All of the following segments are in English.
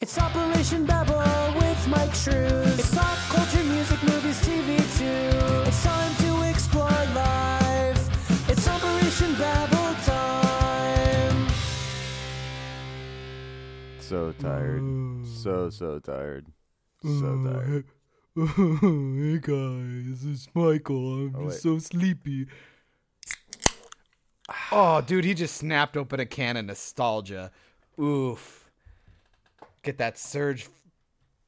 It's Operation Babble with Mike Shrews. It's pop culture, music, movies, TV too. It's time to explore life. It's Operation Babble time. So tired. So so tired. So tired. hey guys, it's Michael. I'm Oh, just so sleepy. Oh, dude, he just snapped open a can of nostalgia. Oof. Get that surge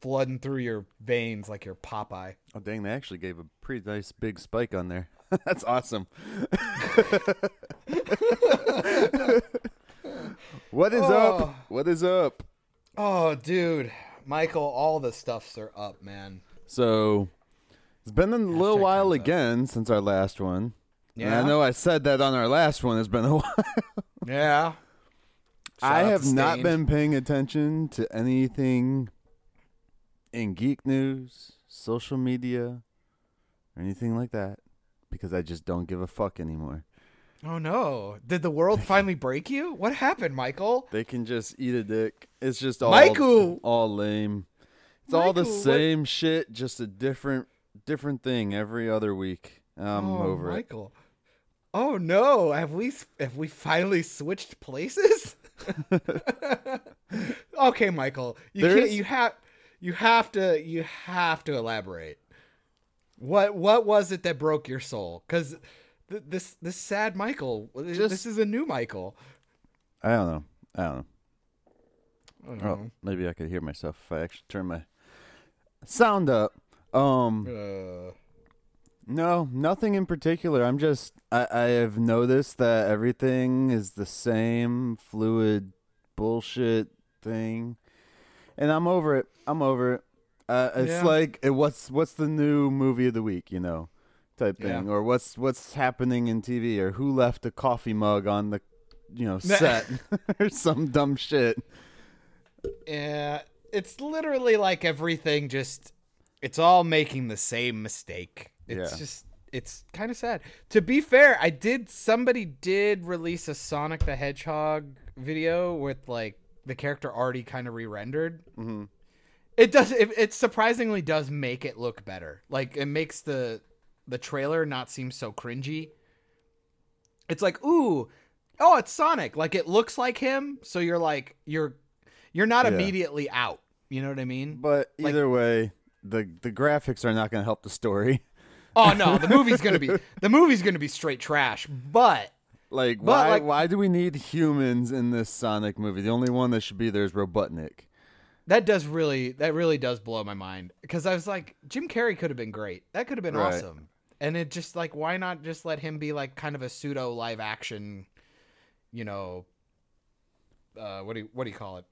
flooding through your veins like your Popeye. Oh dang, they actually gave a pretty nice big spike on there. That's awesome. what is Oh. up? What is up? Oh, dude. Michael, all the stuffs are up, man. So it's been a little Hashtag while time's up. again since our last one. And Yeah. I know I said that on our last one. It's been a while. Yeah. Shout I have not been paying attention to anything in geek news, social media, or anything like that because I just don't give a fuck anymore. Oh no! Did the world finally break you? What happened, Michael? They can just eat a dick. It's just all Michael! all lame. It's all the Michael, what- same shit, just a different different thing every other week. I'm oh, over it. Michael. Oh no! Have we have we finally switched places? okay, Michael. You can't. You have. You have to. You have to elaborate. What What was it that broke your soul? Because th- this this sad Michael. this is a new Michael. I don't know. I don't know. I Oh, maybe I could hear myself if I actually turn my sound up. Um Uh, No, nothing in particular. I'm just I, I have noticed that everything is the same fluid bullshit thing. And I'm over it. I'm over it. Uh, it's Yeah. like it, what's what's the new movie of the week, you know, type Yeah. thing, or what's what's happening in TV, or who left a coffee mug on the, you know, set, or some dumb shit. Yeah, it's literally like everything just it's all making the same mistake. It's Yeah. just it's kind of sad. To be fair, I did somebody did release a Sonic the Hedgehog video with like the character already kind of re-rendered. Mhm. It does it, it surprisingly does make it look better. Like it makes the the trailer not seem so cringy. It's like, "Ooh, oh, it's Sonic." Like it looks like him, so you're like you're you're not Yeah. immediately out. You know what I mean? But Like- either way, the the graphics are not going to help the story. Oh no, the movie's gonna be the movie's gonna be straight trash. But Like But, why like- why do we need humans in this Sonic movie? The only one that should be there is Robotnik. that does really that really does blow my mind because I was like, Jim Carrey could have been great. That could have been Right. awesome. And it just like, why not just let him be like kind of a pseudo live action, you know, uh, what do you, what do you call it,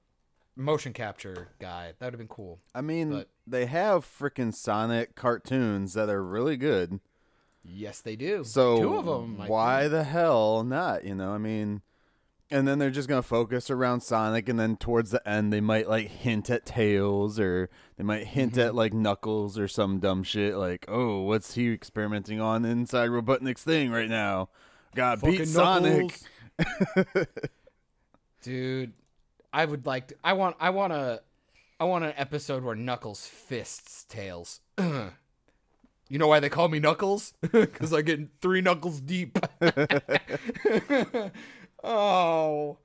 motion capture guy? That would have been cool. I mean, But- they have freaking Sonic cartoons that are really good. Yes, they do. So two of them. why the hell not? You know, I mean, and then they're just gonna focus around Sonic, and then towards the end they might like hint at Tails, or they might hint Mm-hmm. at like Knuckles or some dumb shit like, oh, what's he experimenting on inside Robotnik's thing right now? God, beat Sonic. dude. I would like to. I want. I want a. I want an episode where Knuckles fists Tails. you know why they call me Knuckles? Because I get three knuckles deep. oh,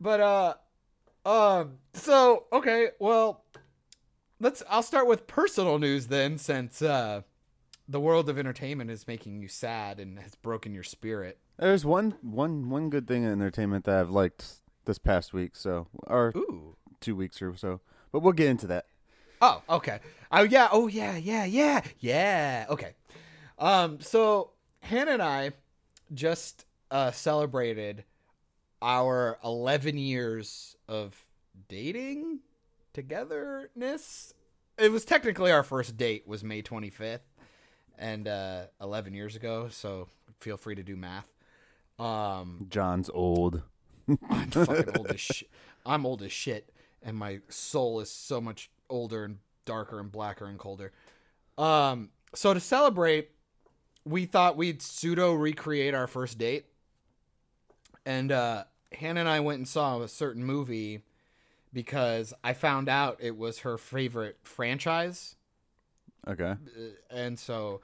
but uh, um. So okay, well, let's. I'll start with personal news then, since uh, the world of entertainment is making you sad and has broken your spirit. There's one one one good thing in entertainment that I've liked this past week, so or Ooh. two weeks or so. But we'll get into that. Oh, okay. Oh yeah. Oh yeah. Yeah. Yeah. Yeah. Okay. Um. So Hannah and I just uh, celebrated our 11 years of dating togetherness. It was technically our first date was May 25th, and uh, 11 years ago. So feel free to do math. Um. John's old. I'm fucking old as shit. I'm old as shit, and my soul is so much older and darker and blacker and colder. Um, so to celebrate, we thought we'd pseudo recreate our first date, and uh, Hannah and I went and saw a certain movie because I found out it was her favorite franchise. Okay. and so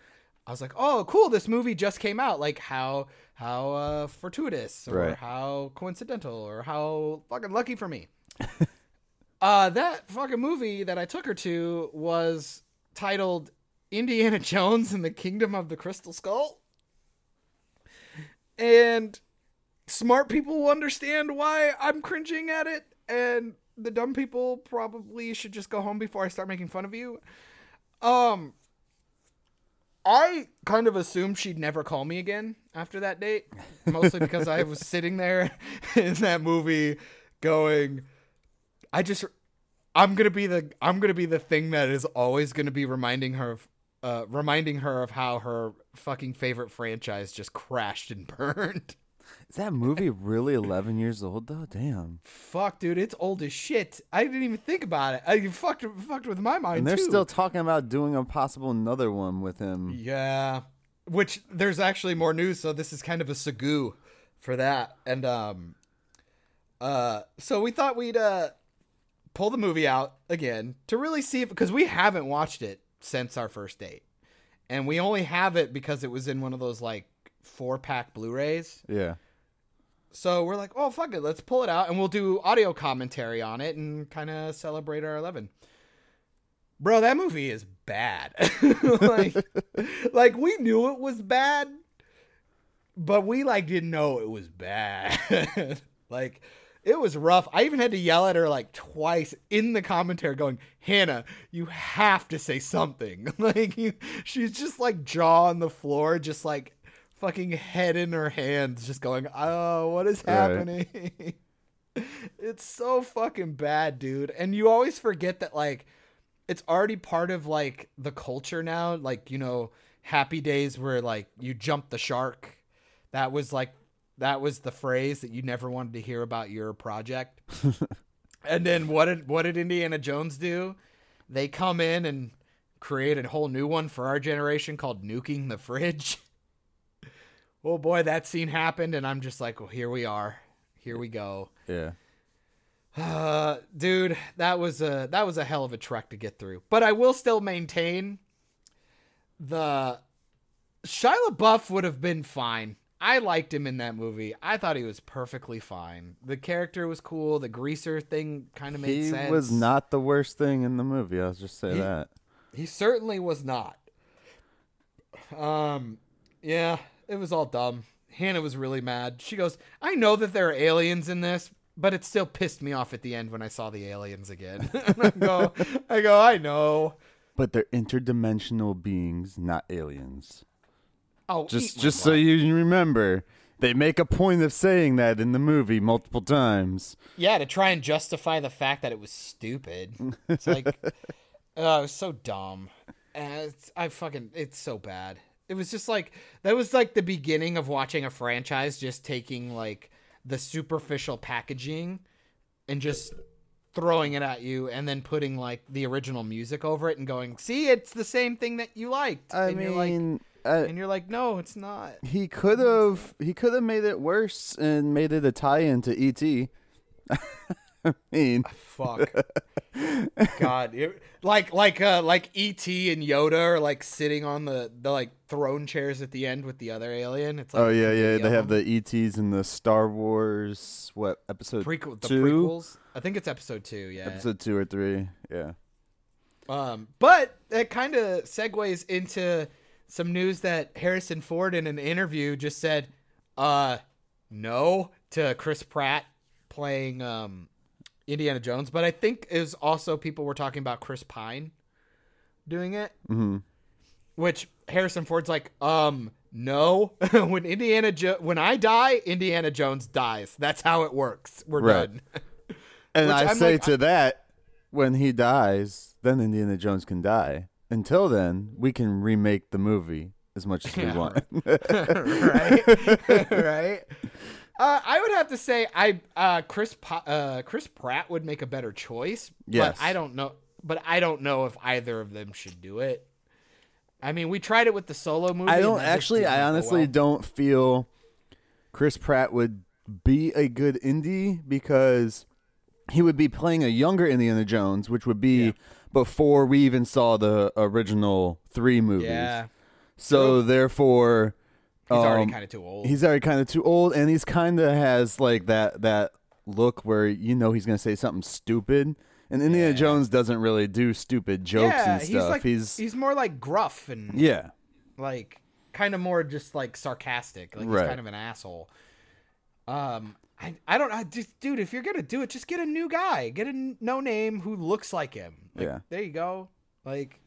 I was like, "Oh, cool! This movie just came out. Like, how how uh, fortuitous, or Right. how coincidental, or how fucking lucky for me." uh, that fucking movie that I took her to was titled Indiana Jones and the Kingdom of the Crystal Skull, and smart people will understand why I'm cringing at it, and the dumb people probably should just go home before I start making fun of you. Um, I kind of assumed she'd never call me again after that date, mostly because I was sitting there in that movie going, I just, I'm gonna be the, I'm gonna be the thing that is always gonna be reminding her of, uh, reminding her of how her fucking favorite franchise just crashed and burned. Is that movie really 11 years old though? Damn. Fuck, dude, it's old as shit. I didn't even think about it. I fucked, fucked with my mind And they're too. still talking about doing a possible another one with him. Yeah. Which there's actually more news, so this is kind of a sagoo for that. And um uh so we thought we'd uh pull the movie out again to really see if because we haven't watched it since our first date. And we only have it because it was in one of those like four pack Blu-rays. Yeah. So we're like, oh fuck it, let's pull it out and we'll do audio commentary on it and kind of celebrate our eleven. Bro, that movie is bad. like, like we knew it was bad, but we like didn't know it was bad. like it was rough. I even had to yell at her like twice in the commentary, going, "Hannah, you have to say something." like you, she's just like jaw on the floor, just like fucking head in her hands, just going, "Oh, what is Right. happening?" it's so fucking bad, dude. And you always forget that like it's already part of like the culture now. Like you know, Happy Days where like you jump the shark. That was like that was the phrase that you never wanted to hear about your project. and then what did what did Indiana Jones do? They come in and create a whole new one for our generation called nuking the fridge. oh boy, that scene happened, and I'm just like, well, here we are, here we go. Yeah. Uh, dude, that was a that was a hell of a trek to get through. But I will still maintain the Shia LaBeouf would have been fine. I liked him in that movie. I thought he was perfectly fine. The character was cool. The greaser thing kind of made He sense. He was not the worst thing in the movie. I'll just say He- that. He certainly was not. Um, yeah, it was all dumb. Hannah was really mad. She goes, "I know that there are aliens in this, but it still pissed me off at the end when I saw the aliens again." I go, "I go, I know." But they're interdimensional beings, not aliens. Oh, Just just so you remember, they make a point of saying that in the movie multiple times. yeah, to try and justify the fact that it was stupid. It's like, oh, it was so dumb. And it's, I fucking, it's so bad. It was just like that was like the beginning of watching a franchise just taking like the superficial packaging and just throwing it at you and then putting like the original music over it and going, "See, it's the same thing that you liked." I and you're like, mean, uh, and you're like, "No, it's not." he could have he could have made it worse and made it a tie-in to ET. I mean, Fuck. God, it- like like uh like ET and Yoda are like sitting on the the like throne chairs at the end with the other alien. It's like oh yeah, yeah, they have the ETs in the Star Wars what episode prequel the two? prequels. I think it's episode 2, yeah. episode two or three. Yeah. Um but it kind of segues into some news that Harrison Ford in an interview just said uh no to Chris Pratt playing um Indiana Jones, but I think is also people were talking about Chris Pine doing it. hmm Which Harrison Ford's like, um, no. when Indiana jo- when I die, Indiana Jones dies. That's how it works. We're Right. done. And I I'm say like, to that, when he dies, then Indiana Jones can die. Until then, we can remake the movie as much as we Yeah, want. right? right? Uh, I would have to say I uh, Chris Pa- uh, Chris Pratt would make a better choice. Yes. But I don't know but I don't know if either of them should do it. I mean, we tried it with the solo movie. I don't actually. I honestly well. don't feel Chris Pratt would be a good indie because he would be playing a younger Indiana Jones, which would be before we even saw the original three movies. Yeah, So therefore, he's already um, kind of too old. He's already kind of too old, and he's kind of has like that that look where you know he's gonna say something stupid. And Indiana Yeah. Jones doesn't really do stupid jokes yeah, and stuff. he's like he's, he's more like gruff and yeah, like kind of more just like sarcastic. Like Right. he's kind of an asshole. Um, I I don't I just dude, if you're gonna do it, just get a new guy, get a no name who looks like him. Like, Yeah. there you go. Like,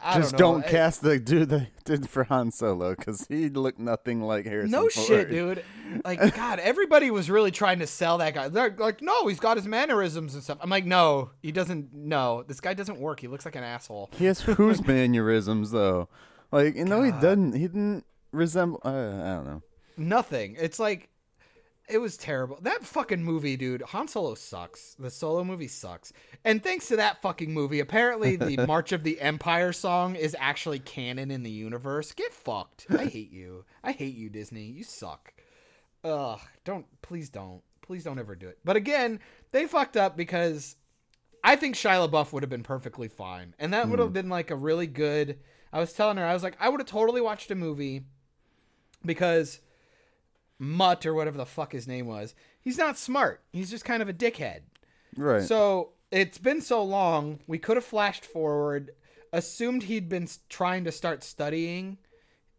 I just don't, don't, cast the dude they did for Han Solo because he looked nothing like Harrison. No Ford. shit, dude. Like, God, everybody was really trying to sell that guy. They're like, no, he's got his mannerisms and stuff. I'm like, no, he doesn't. No, this guy doesn't work. He looks like an asshole. He has whose mannerisms though? Like you know he doesn't. He didn't resemble. Uh, I don't know. Nothing. It's like it was terrible. That fucking movie, dude. Han Solo sucks. The solo movie sucks. And thanks to that fucking movie, apparently the March of the Empire song is actually canon in the universe. Get fucked. I hate you. I hate you, Disney. You suck. Ugh. Don't please don't. Please don't ever do it. But again, they fucked up because I think Shia LaBeouf would have been perfectly fine. And that would have hmm. been like a really good I was telling her, I was like, I would have totally watched a movie because Mutt or whatever the fuck his name was, he's not smart. He's just kind of a dickhead. Right. So it's been so long, we could have flashed forward, assumed he'd been trying to start studying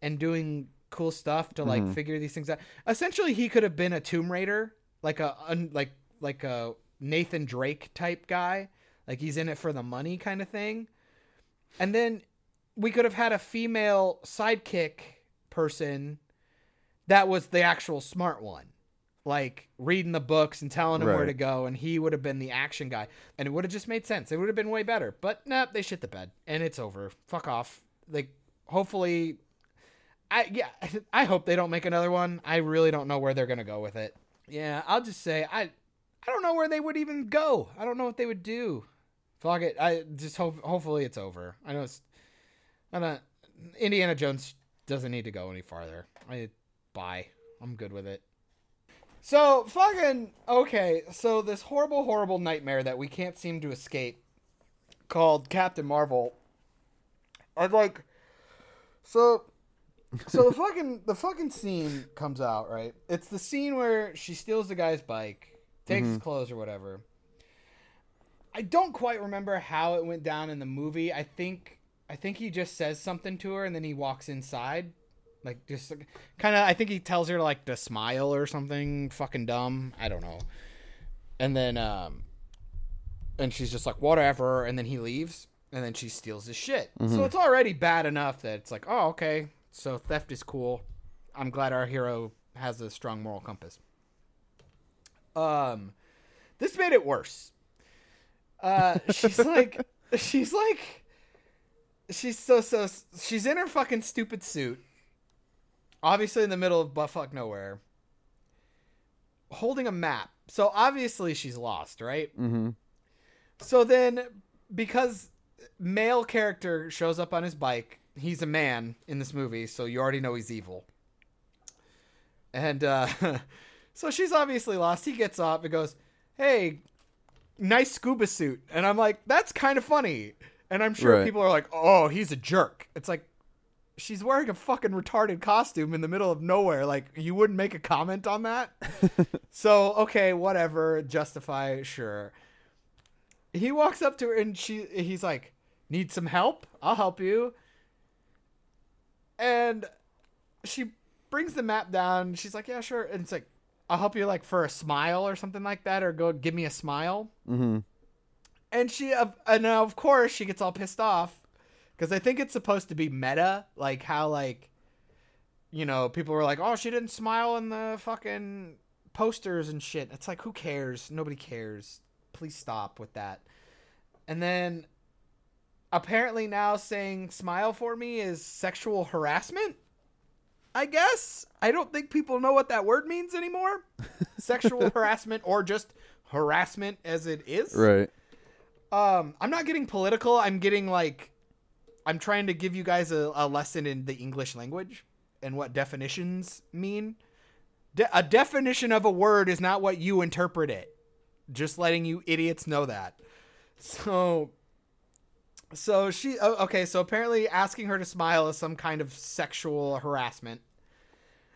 and doing cool stuff to like mm-hmm. figure these things out. Essentially, he could have been a Tomb Raider, like a un, like like a Nathan Drake type guy, like he's in it for the money kind of thing. And then we could have had a female sidekick person that was the actual smart one. Like reading the books and telling him where to go and he would have been the action guy and it would have just made sense. It would have been way better. But nah they shit the bed and it's over. Fuck off. Like hopefully i yeah i hope they don't make another one. I really don't know where they're gonna go with it. Yeah i'll just say i i don't know where they would even go. I don't know what they would do. Fuck it. I just hope hopefully it's over. I know it's i don't indiana jones doesn't need to go any farther. I bye i'm good with it so fucking okay. So this horrible, horrible nightmare that we can't seem to escape, called Captain Marvel. I'd like. So, so the fucking the fucking scene comes out right. It's the scene where she steals the guy's bike, takes his mm-hmm. clothes or whatever. I don't quite remember how it went down in the movie. I think I think he just says something to her and then he walks inside like just kind of i think he tells her like to smile or something fucking dumb. I don't know. And then um and she's just like whatever. And then he leaves. And then she steals his shit. So it's already bad enough that it's like oh okay. So theft is cool. I'm glad our hero has a strong moral compass. Um this made it worse. Uh she's like she's like she's so so she's in her fucking stupid suit obviously in the middle of buttfuck nowhere, holding a map. So obviously she's lost, right? mm-hmm. So then, because male character shows up on his bike, he's a man in this movie, so you already know he's evil. And uh, so she's obviously lost. He gets off and goes, "Hey, nice scuba suit," and I'm like, "That's kind of funny." And I'm sure Right. people are like, "Oh, he's a jerk." It's like she's wearing a fucking retarded costume in the middle of nowhere. Like you wouldn't make a comment on that. so okay, whatever. Justify, sure. He walks up to her and she he's like, "Need some help? I'll help you." And she brings the map down. She's like, "Yeah, sure." And it's like, "I'll help you like for a smile or something like that or go give me a smile." Mm-hmm. And she uh, and now of course she gets all pissed off because I think it's supposed to be meta, like how like you know people were like, "Oh, she didn't smile in the fucking posters and shit." It's like, who cares? Nobody cares. Please stop with that. And then apparently now saying "smile for me" is sexual harassment. I guess I don't think people know what that word means anymore. Sexual harassment or just harassment as it is Right. um i'm not getting political i'm getting like i'm trying to give you guys a, a lesson in the english language and what definitions mean De- a definition of a word is not what you interpret it Just letting you idiots know that. So so she oh, okay, so apparently asking her to smile is some kind of sexual harassment.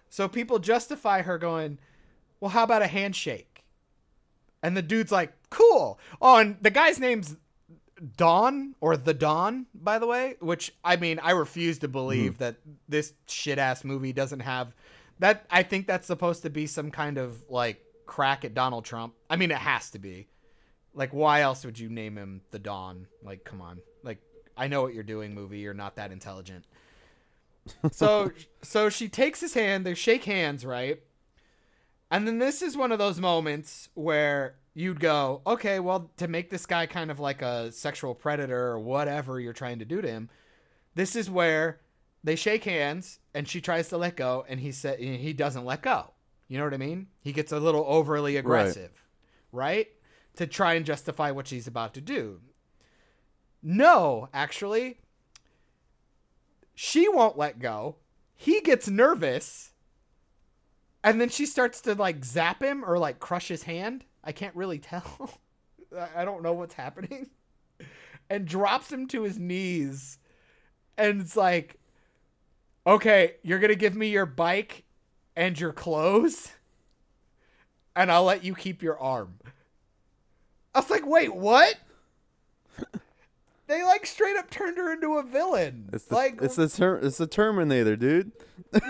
So people justify her going, "Well, how about a handshake?" And the dude's like, "Cool." Oh, and the guy's name's Dawn or the Dawn, by the way, which I mean, I refuse to hmm. believe that this shit ass movie doesn't have that. I think that's supposed to be some kind of like crack at Donald Trump. I mean, it has to be. Like, why else would you name him the Dawn? Like, come on. Like, I know what you're doing, movie. You're not that intelligent. So, so she takes his hand. They shake hands, right? And then this is one of those moments where you'd go, okay, well, to make this guy kind of like a sexual predator or whatever you're trying to do to him, this is where they shake hands and she tries to let go and he said he doesn't let go. You know what I mean? He gets a little overly aggressive, right? To try and justify what she's about to do. No, actually, she won't let go. He gets nervous and then she starts to like zap him or like crush his hand. I can't really tell. I- I don't know what's happening. And drops him to his knees. And it's like, okay, you're going to give me your bike and your clothes, and I'll let you keep your arm. I was like, wait, what? they like straight up turned her into a villain. It's the, like, it's the ter- it's the Terminator, dude.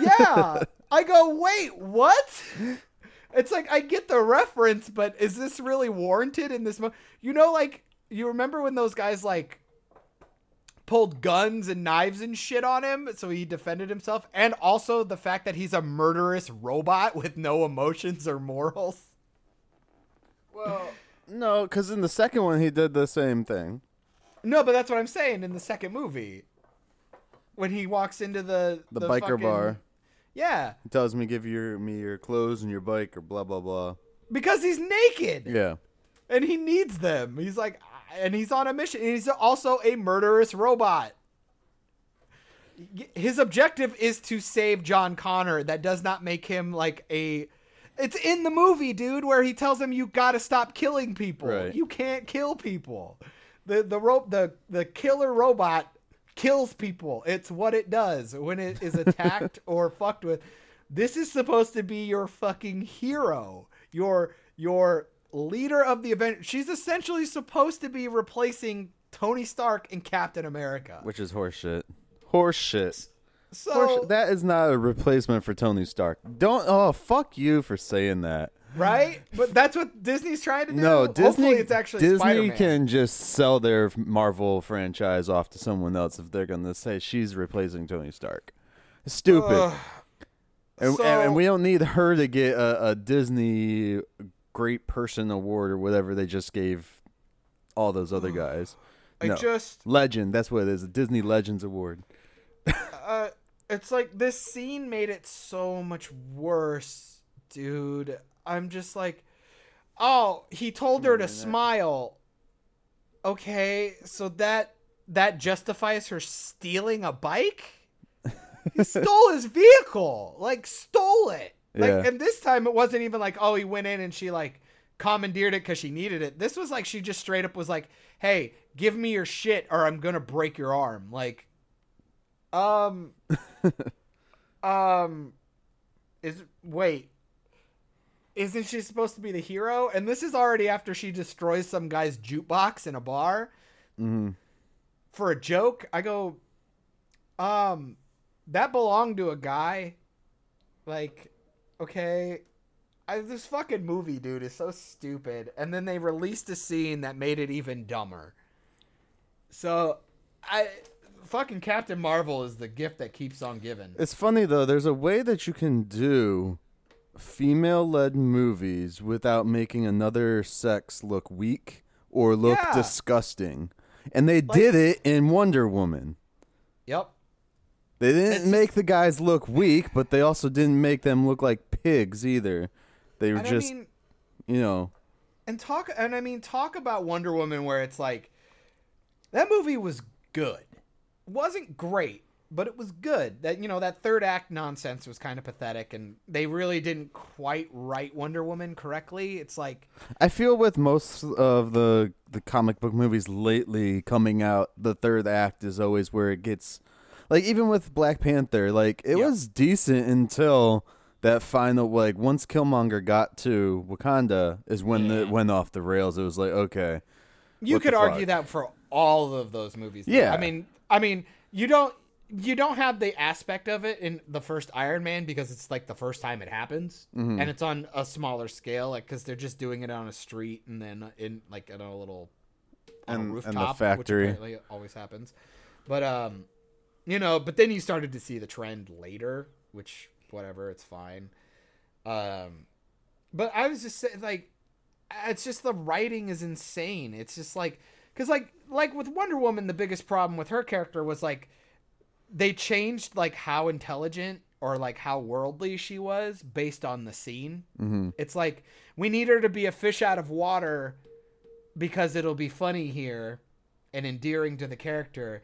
yeah. I go, wait, what? It's like I get the reference, but is this really warranted in this mo- You know, like you remember when those guys like pulled guns and knives and shit on him, so he defended himself, and also the fact that he's a murderous robot with no emotions or morals. Well, no, because in the second one he did the same thing. No, but that's what I'm saying in the second movie. When he walks into the The, biker fucking- bar. Yeah, He tells me give your me your clothes and your bike or blah blah blah. because he's naked. Yeah. and he needs them. He's like, and he's on a mission. And he's also a murderous robot. His objective is to save John Connor. That does not make him like a. It's in the movie, dude, where he tells him you got to stop killing people. Right. You can't kill people. The the rope the the killer robot kills people. It's what it does when it is attacked or fucked with. This is supposed to be your fucking hero. Your your leader of the event. She's essentially supposed to be replacing Tony Stark and Captain America. Which is horseshit. Horseshit. So Horse- that is not a replacement for Tony Stark. Don't. Oh, fuck you for saying that. Right? But that's what Disney's trying to do. No, Disney. Hopefully it's actually Disney Spider-Man. can just sell their Marvel franchise off to someone else if they're going to say she's replacing Tony Stark. Stupid. And, so- and, we don't need her to get a, a Disney Great Person Award or whatever they just gave all those other guys. I just Legend. That's what it is. A Disney Legends Award. uh it's like this scene made it so much worse, dude. I'm just like oh, he told her to smile. Okay, so that that justifies her stealing a bike? He stole his vehicle. Like stole it. Like Yeah. and this time it wasn't even like oh, he went in and she like commandeered it cuz she needed it. This was like she just straight up was like, "Hey, give me your shit or I'm going to break your arm." Like um um is wait isn't she supposed to be the hero? And this is already after she destroys some guy's jukebox in a bar. Hmm for a joke i go um that belonged to a guy. Like okay I, this fucking movie dude is so stupid. And then they released a scene that made it even dumber. So i fucking captain marvel is the gift that keeps on giving. It's funny though. There's a way that you can do female-led movies without making another sex look weak or look Yeah. disgusting, and they did it in Wonder Woman. yep They didn't make the guys look weak, but they also didn't make them look like pigs either. They were just, i mean you know, and talk and I mean talk about Wonder Woman where it's like that movie was good. Wasn't great, but it was good. That you know that third act nonsense was kind of pathetic, and they really didn't quite write Wonder Woman correctly. It's like I feel with most of the the comic book movies lately coming out, the third act is always where it gets like even with Black Panther, like it Yeah. was decent until that final like once Killmonger got to Wakanda is when it went off the rails. It was like, okay. you could argue fuck? that for all of those movies. though. Yeah. I mean, I mean, you don't you don't have the aspect of it in the first Iron Man because it's like the first time it happens, Mm-hmm. and it's on a smaller scale, like because they're just doing it on a street and then in like in a little on And- a and the factory. which always happens. But um, you know, but then you started to see the trend later, which whatever, it's fine. Um, but I was just saying, like, it's just the writing is insane. It's just like, because like, like with Wonder Woman, the biggest problem with her character was like, they changed like how intelligent or like how worldly she was based on the scene. Mm-hmm. It's like we need her to be a fish out of water because it'll be funny here and endearing to the character.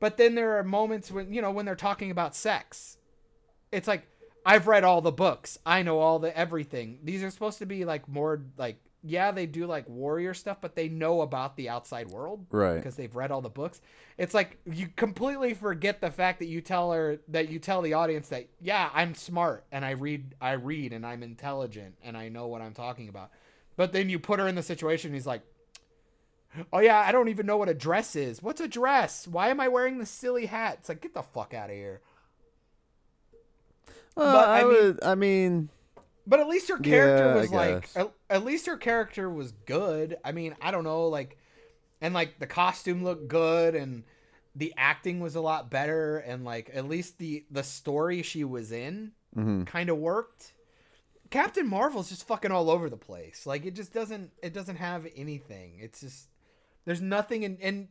But then there are moments when you know when they're talking about sex. It's like I've read all the books. I know all the everything. These are supposed to be like more like yeah, they do like warrior stuff, but they know about the outside world Right. because they've read all the books. It's like you completely forget the fact that you tell her that you tell the audience that yeah, I'm smart and I read I read and I'm intelligent and I know what I'm talking about. But then you put her in the situation he's like Oh yeah, I don't even know what a dress is. What's a dress? Why am I wearing this silly hat? It's like get the fuck out of here. Well, But, I, I mean- would. I mean, But at least her character Yeah, I was like at, at least her character was good. I mean, I don't know, like and like the costume looked good and the acting was a lot better and like at least the the story she was in mhm. kind of worked. Captain Marvel's just fucking all over the place. Like it just doesn't it doesn't have anything. It's just there's nothing in and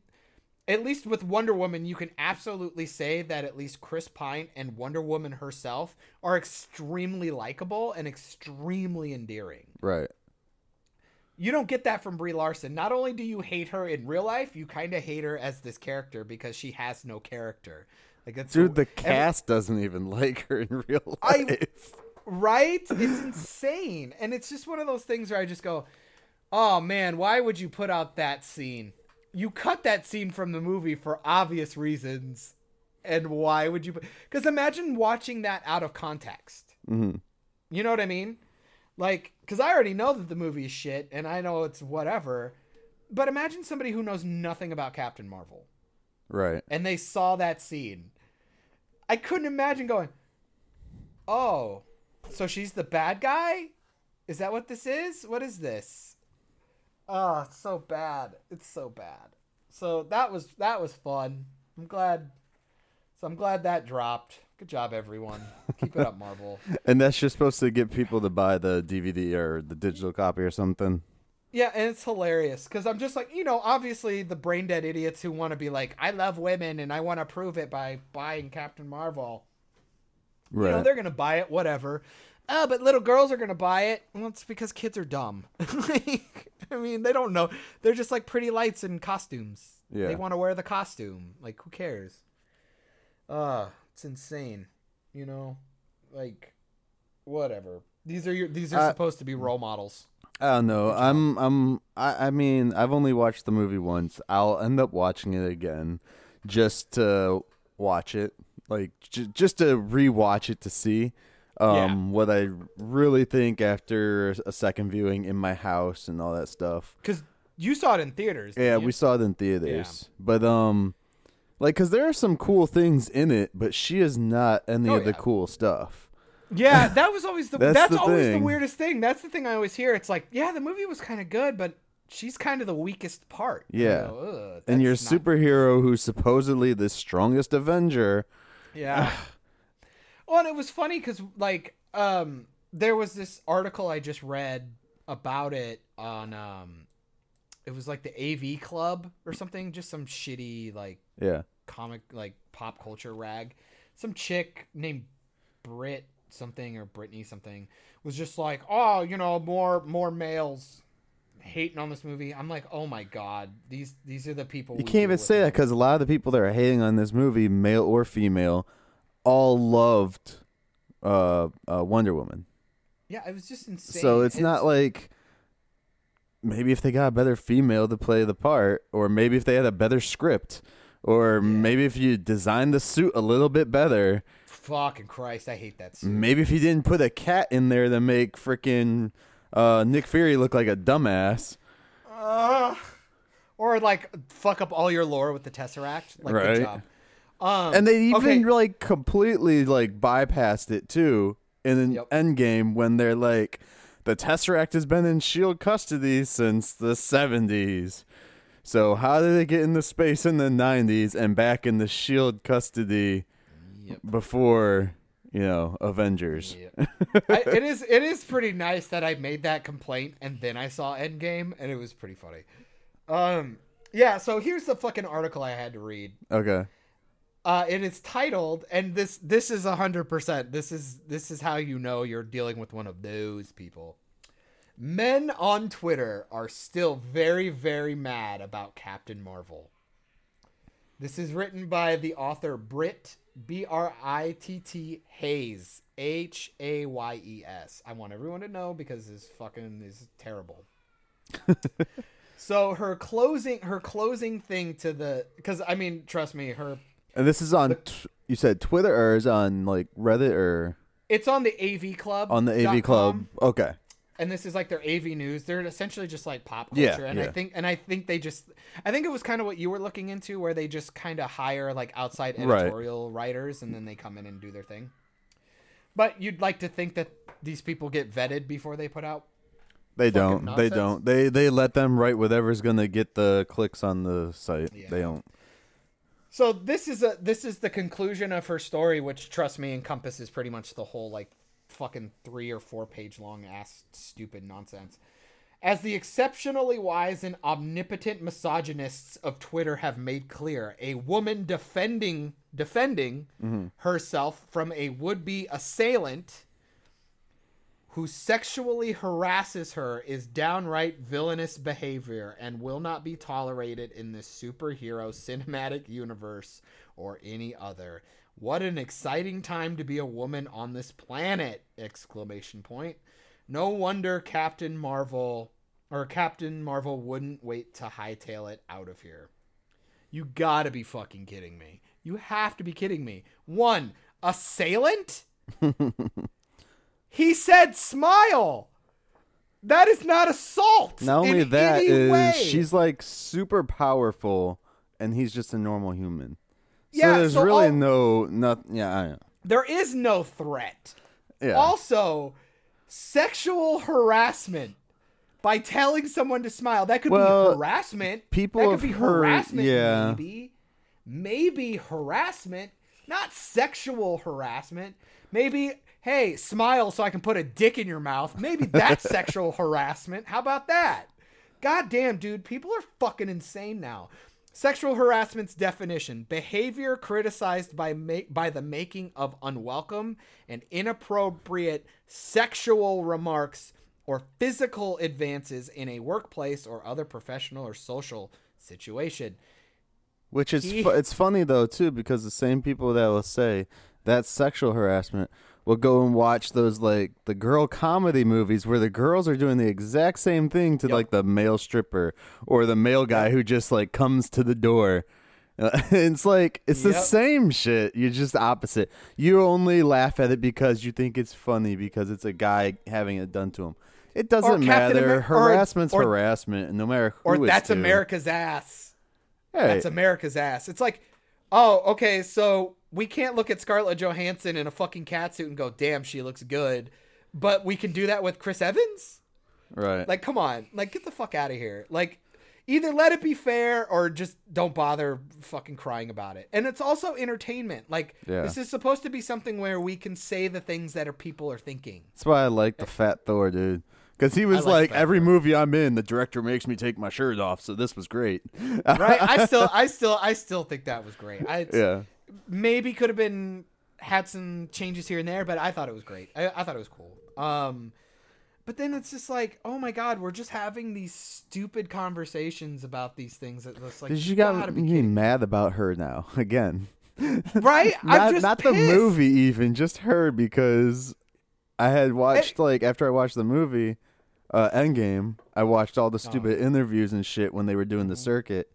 at least with Wonder Woman, you can absolutely say that at least Chris Pine and Wonder Woman herself are extremely likable and extremely endearing. right. You don't get that from Brie Larson. Not only do you hate her in real life, you kind of hate her as this character because she has no character. Like that's Dude, the every- cast doesn't even like her in real I- life. right? It's insane. And it's just one of those things where I just go, oh man, why would you put out that scene? You cut that scene from the movie for obvious reasons. And why would you? Because imagine watching that out of context. hmm You know what I mean? Like, because I already know that the movie is shit and I know it's whatever. But imagine somebody who knows nothing about Captain Marvel Right. and they saw that scene. I couldn't imagine going, oh, so she's the bad guy? Is that what this is? What is this? Oh, it's so bad. It's so bad. So that was that was fun. I'm glad. So I'm glad that dropped. Good job, everyone. Keep it up, Marvel. And that's just supposed to get people to buy the DVD or the digital copy or something. Yeah, and it's hilarious because I'm just like, you know, obviously the brain dead idiots who want to be like, I love women and I want to prove it by buying Captain Marvel. Right. You know, they're gonna buy it, whatever. Oh, but little girls are gonna buy it. Well, it's because kids are dumb. Like, I mean, they don't know. They're just like pretty lights and costumes. Yeah. They want to wear the costume. Like, who cares? Uh, it's insane. You know, like, whatever. These are your. These are Uh, supposed to be role models. I don't know. I'm I'm I, I mean, I've only watched the movie once. I'll end up watching it again just to watch it. Like j- just to rewatch it to see um what I really think after a second viewing in my house and all that stuff. Because you saw it in theaters. Yeah, we saw it in theaters. But um like cuz there are some cool things in it, but she is not any Oh, of the cool stuff. Yeah, that was always the That's that's, the always thing. the weirdest thing. That's the thing I always hear. It's like, yeah, the movie was kind of good, but she's kind of the weakest part. Yeah. go, "Ugh, and your not- superhero who's supposedly the strongest Avenger Yeah. well, and it was funny because like um there was this article I just read about it on um it was like the AV Club or something, just some shitty like Yeah. comic like pop culture rag. Some chick named Brit something or Brittany something was just like, oh, you know, more more males hating on this movie. I'm like, oh my god, these these are the people. You can't even say that because a lot of the people that are hating on this movie, male or female, all loved uh, uh, Wonder Woman. Yeah, it was just insane. So it's not like maybe if they got a better female to play the part, or maybe if they had a better script, or maybe if you designed the suit a little bit better, fucking Christ. I hate that. Suit. maybe if you didn't put a cat in there to make freaking uh, Nick Fury look like a dumbass. or like fuck up all your lore with the Tesseract. Like Right. Um, And they even okay. like completely like bypassed it too in an Yep. Endgame when they're like, the Tesseract has been in Shield custody since the seventies. So how did it get into space in the nineties and back in the Shield custody Yep. before you know Avengers? I, it is it is pretty nice that I made that complaint and then I saw Endgame and it was pretty funny. Um yeah, so here's the fucking article I had to read. Okay. Uh it is titled and this this is a 100%. This is this is how you know you're dealing with one of those people. Men on Twitter are still very very mad about Captain Marvel. This is written by the author Britt B R I T T Hayes H A Y E S. I want everyone to know because this fucking is terrible. so her closing her closing thing to the because I mean trust me her And this is on t- you said Twitter or is on like Reddit or it's on the AV Club on the AV Club? com, Okay. and this is like their AV news. They're essentially just like pop Yeah, culture, and I think and I think they just I think it was kind of what you were looking into, where they just kind of hire like outside Right. editorial writers, and then they come in and do their thing. But you'd like to think that these people get vetted before they put out. They don't. They don't. They they let them write whatever's gonna get the clicks on the site. Yeah. They don't. So this is a this is the conclusion of her story, which trust me encompasses pretty much the whole like fucking three or four page long ass stupid nonsense. As the exceptionally wise and omnipotent misogynists of Twitter have made clear, a woman defending defending mm-hmm. herself from a would be assailant who sexually harasses her is downright villainous behavior and will not be tolerated in this superhero cinematic universe or any other. What an exciting time to be a woman on this planet! Exclamation point. No wonder Captain Marvel or Captain Marvel wouldn't wait to hightail it out of here. You gotta be fucking kidding me. You have to be kidding me. One, assailant? he said smile. That is not assault. Not only that is way. she's like super powerful, and he's just a normal human. Yeah, so there's so really all- no nothing. Yeah, I know. there is no threat. Yeah. Also, sexual harassment by telling someone to smile. That could Well, be harassment. people that could be heard- harassment. yeah. Maybe, maybe harassment, not sexual harassment. Maybe, hey, smile so I can put a dick in your mouth. Maybe that's sexual harassment. How about that? God damn, dude, people are fucking insane now. Sexual harassment's definition: behavior criticized by ma- by the making of unwelcome and inappropriate sexual remarks or physical advances in a workplace or other professional or social situation. Which is He- fu- it's funny though too because the same people that will say that's sexual harassment will go and watch those like the girl comedy movies where the girls are doing the exact same thing to Yep. like the male stripper or the male guy who just like comes to the door. Uh, it's like it's the same shit. You're just opposite. You only laugh at it because you think it's funny because it's a guy having it done to him. It doesn't matter. Amer- Harassment's or- harassment, no matter who Or that's. America's ass. Hey, That's America's ass. It's like, oh, okay, so we can't look at Scarlett Johansson in a fucking catsuit and go, damn, she looks good. But we can do that with Chris Evans? right. Like, come on. Like, get the fuck out of here. Like, either let it be fair or just don't bother fucking crying about it. And it's also entertainment. Like, Yeah. this is supposed to be something where we can say the things that our people are thinking. That's why I like the Fat Thor, dude. Because he was like like, every Thor. movie I'm in, the director makes me take my shirt off, so this was great. Right? I still, I still, I still think that was great. I, yeah. Maybe could have been had some changes here and there, but I thought it was great. I, I thought it was cool. Um, but then it's just like, oh my god, we're just having these stupid conversations about these things. That it's like Because you got me be mad about her now again. right? not not the movie even, just her because I had watched like after I watched the movie, uh, Endgame. I watched all the Oh. stupid interviews and shit when they were doing the Mm-hmm. circuit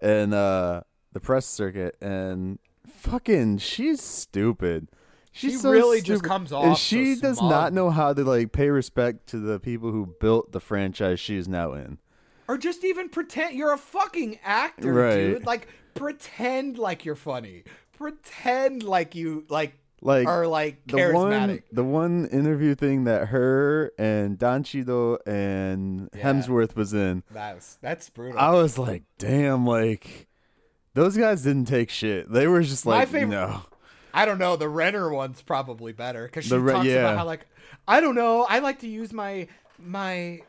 and uh, the press circuit, and fucking she's stupid. She's She so really just stupid. comes And off so she does smug. not know how to like pay respect to the people who built the franchise she's now in. or just even pretend you're a fucking actor, Right. dude. Like pretend like you're funny. Pretend like you like Like are like the one charismatic. the one interview thing that her and Don Cheadle and Yeah. Hemsworth was in, That's that's brutal. I was like, damn, like those guys didn't take shit. They were just like, favorite- no, I don't know. The Renner one's probably better because she The talks yeah. about how like I don't know. I like to use my my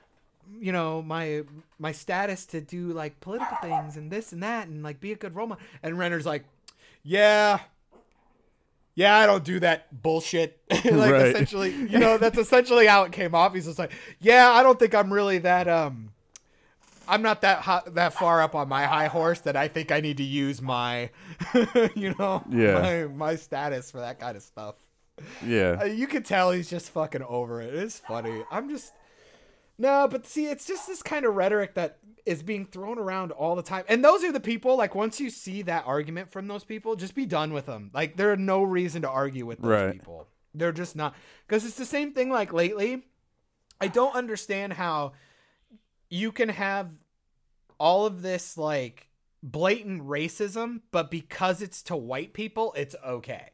you know my my status to do like political things and this and that and like be a good role model. And Renner's like, yeah. Yeah, I don't do that bullshit. like Right. essentially, you know, that's essentially how it came off. He's just like, yeah, I don't think I'm really that um I'm not that hot, that far up on my high horse that I think I need to use my, you know, Yeah. my, my status for that kind of stuff. yeah, Uh, you can tell he's just fucking over it. It's funny. I'm just no, but see, it's just this kind of rhetoric that is being thrown around all the time. And those are the people. Like once you see that argument from those people, just be done with them. Like there are no reason to argue with those Right. people. They're just not because it's the same thing. Like lately, I don't understand how you can have all of this like blatant racism, but because it's to white people, it's okay.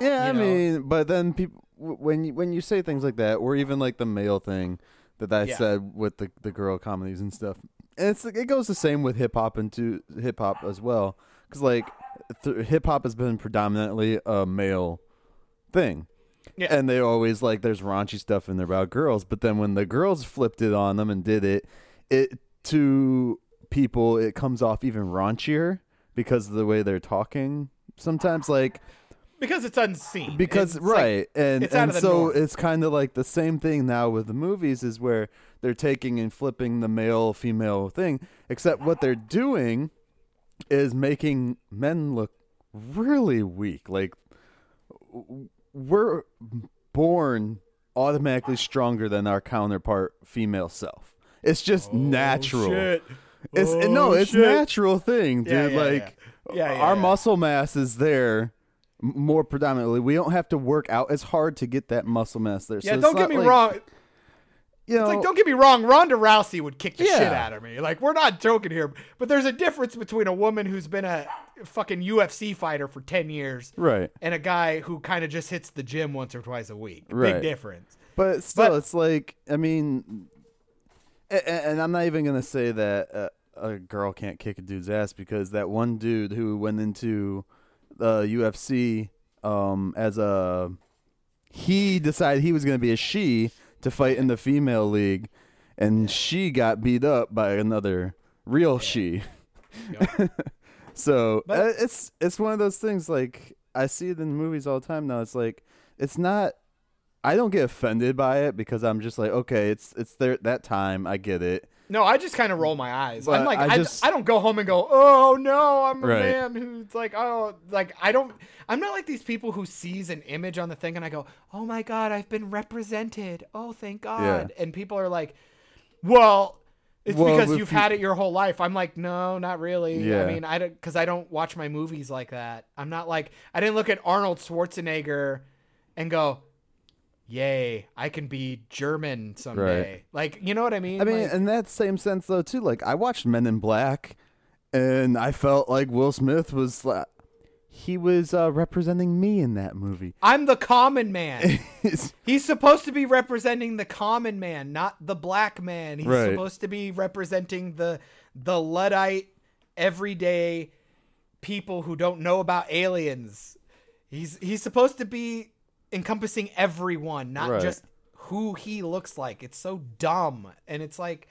yeah. I know. mean, but then people when you when you say things like that, or even like the male thing that I Yeah. said with the the girl comedies and stuff, and it's it goes the same with hip hop and to hip hop as well, because like th- hip hop has been predominantly a male thing. Yeah. And they always like there's raunchy stuff in there about girls, but then when the girls flipped it on them and did it, it to people it comes off even raunchier because of the way they're talking. Sometimes like because it's unseen. because It's like- right and it's and so norm. it's kind of like the same thing now with the movies is where they're taking and flipping the male female thing except what they're doing is making men look really weak like we're born automatically stronger than our counterpart female self it's just oh, natural Shit. it's Oh, no, it's shit. natural thing, dude. Yeah, yeah, like yeah. Our muscle mass is there more predominantly. We don't have to work out as hard to get that muscle mass there. Yeah, so don't get me like, wrong. You know, It's like, don't get me wrong. Ronda Rousey would kick the shit out of me. Like, we're not joking here, but there's a difference between a woman who's been a fucking UFC fighter for ten years right. and a guy who kind of just hits the gym once or twice a week. Right. Big difference. But still, But- it's like I mean, and, and I'm not even gonna say that uh, a girl can't kick a dude's ass because that one dude who went into the UFC um, as a he decided he was gonna be a she to fight in the female league, and she got beat up by another real she. so But- uh, it's it's one of those things like I see it in movies all the time now. It's like it's not I don't get offended by it because I'm just like, okay, it's it's there that time. I get it. No, I just kind of roll my eyes. But I'm like, I I, just- I don't go home and go, oh no, I'm a Right. man who's like, oh, like I don't. I'm not like these people who sees an image on the thing and I go, oh my god, I've been represented. Oh, thank God. Yeah. And people are like, well. It's Well, because you've you- had it your whole life. I'm like, no, not really. Yeah. I mean, I don't because I don't watch my movies like that. I'm not like I didn't look at Arnold Schwarzenegger and go, "Yay, I can be German someday." Like, you know what I mean? I mean, Like- in that same sense though too. Like I watched Men in Black, and I felt like Will Smith was like, he was uh, representing me in that movie. I'm the common man. He's supposed to be representing the common man, not the black man. He's Right. supposed to be representing the the luddite everyday people who don't know about aliens. He's he's supposed to be encompassing everyone, not Right. just who he looks like. It's so dumb. And it's like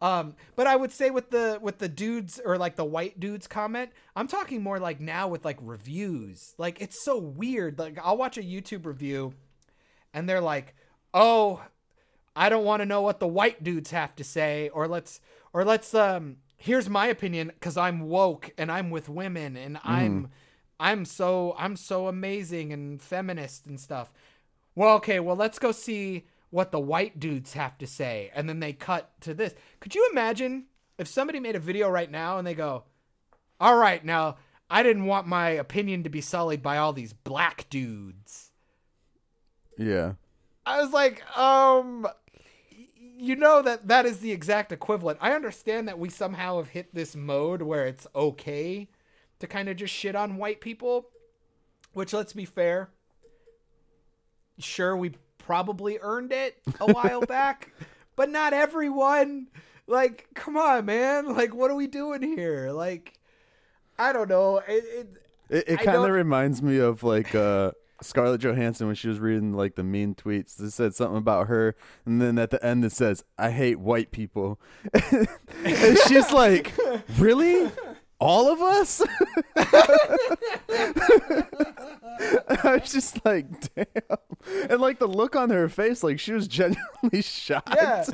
um but I would say with the with the dudes or like the white dudes comment, I'm talking more like now with like reviews. Like it's so weird. Like I'll watch a YouTube review and they're like, "Oh, I don't want to know what the white dudes have to say or let's or let's um here's my opinion cuz I'm woke and I'm with women and I'm I'm so I'm so amazing and feminist and stuff. Well, okay, well let's go see what the white dudes have to say and then they cut to this. Could you imagine if somebody made a video right now and they go, "All right, now I didn't want my opinion to be sullied by all these black dudes." Yeah. I was like, um, you know that that is the exact equivalent. I understand that we somehow have hit this mode where it's okay to kind of just shit on white people, which let's be fair, sure we probably earned it a while back, but not everyone. Like, come on, man. Like, what are we doing here? Like, I don't know. It, it It, it kind of reminds me of like uh, Scarlett Johansson when she was reading like the mean tweets. It said something about her, and then at the end it says, "I hate white people," and she's like, "Really? All of us?" I was just like, "Damn!" And like the look on her face, like she was genuinely shocked. Yeah.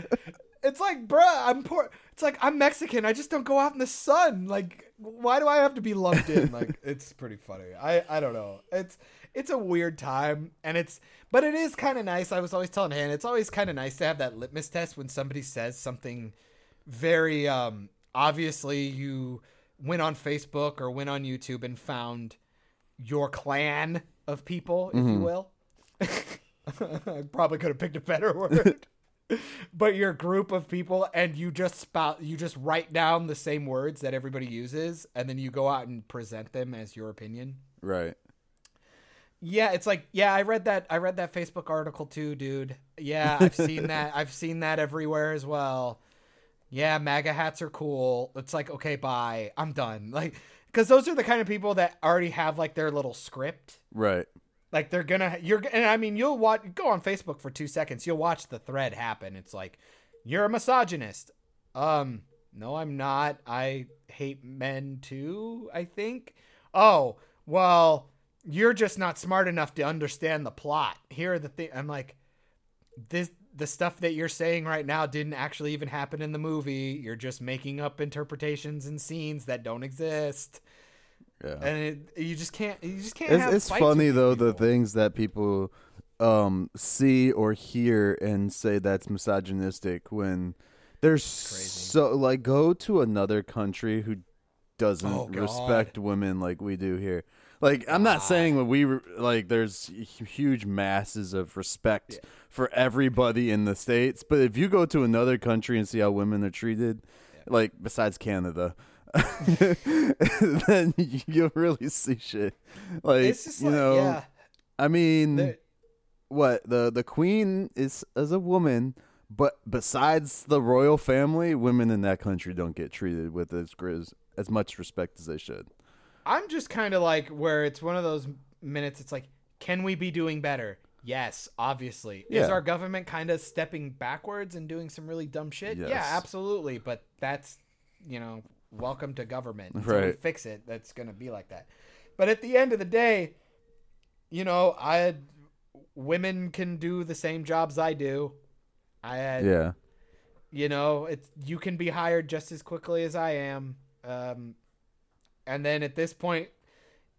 It's like, bruh, I'm poor. It's like I'm Mexican. I just don't go out in the sun. Like, why do I have to be lumped in? Like, it's pretty funny. I I don't know. It's it's a weird time, and it's but it is kind of nice. I was always telling Han, it's always kind of nice to have that litmus test when somebody says something very um obviously you went on Facebook or went on YouTube and found your clan of people, if you mm-hmm. will. I probably could have picked a better word. but your group of people and you just spout you just write down the same words that everybody uses and then you go out and present them as your opinion. Right. Yeah, it's like yeah, I read that I read that Facebook article too, dude. Yeah, I've seen that. I've seen that everywhere as well. Yeah, MAGA hats are cool. It's like okay, bye. I'm done. Like cuz those are the kind of people that already have like their little script Right. like they're gonna you're and I mean you'll watch go on Facebook for two seconds you'll watch the thread happen it's like you're a misogynist um no I'm not I hate men too I think oh well you're just not smart enough to understand the plot here are the thing I'm like this the stuff that you're saying right now didn't actually even happen in the movie. You're just making up interpretations and scenes that don't exist. Yeah. and it, you just can't you just can't it's it's funny though these the things that people um see or hear and say that's misogynistic when there's so like go to another country who doesn't Oh, respect women like we do here like i'm not saying that we like there's huge masses of respect for everybody in the states but if you go to another country and see how women are treated like besides canada then you'll really see shit. Like it's just you like know yeah. I mean what the the queen is as a woman but besides the royal family women in that country don't get treated with as grizz as much respect as they should i'm just kind of like where it's one of those minutes it's like can we be doing better? Yes obviously. Is our government kind of stepping backwards and doing some really dumb shit? Yeah absolutely but that's you know welcome to government. Until we fix it that's gonna be like that. But at the end of the day you know i women can do the same jobs i do. I yeah. you know it's you can be hired just as quickly as i am. Um and then at this point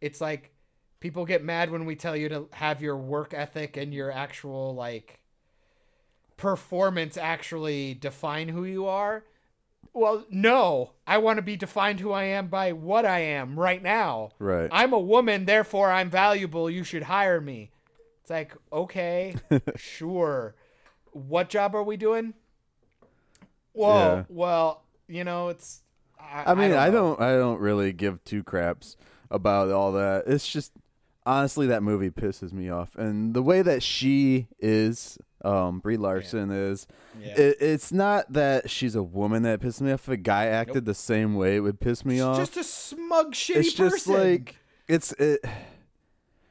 it's like people get mad when we tell you to have your work ethic and your actual like performance actually define who you are. Well no. I want to be defined who i am by what i am right now. Right. I'm a woman therefore i'm valuable. You should hire me. It's like okay sure. What job are we doing? Well Yeah. well you know it's i, i mean i know. don't, i don't really give two craps about all that. It's just honestly that movie pisses me off. And the way that she is um brie larson is Yeah. it, it's not that she's a woman that pisses me off. If a guy acted the same way it would piss me She's off. just a smug shitty it's just like it's it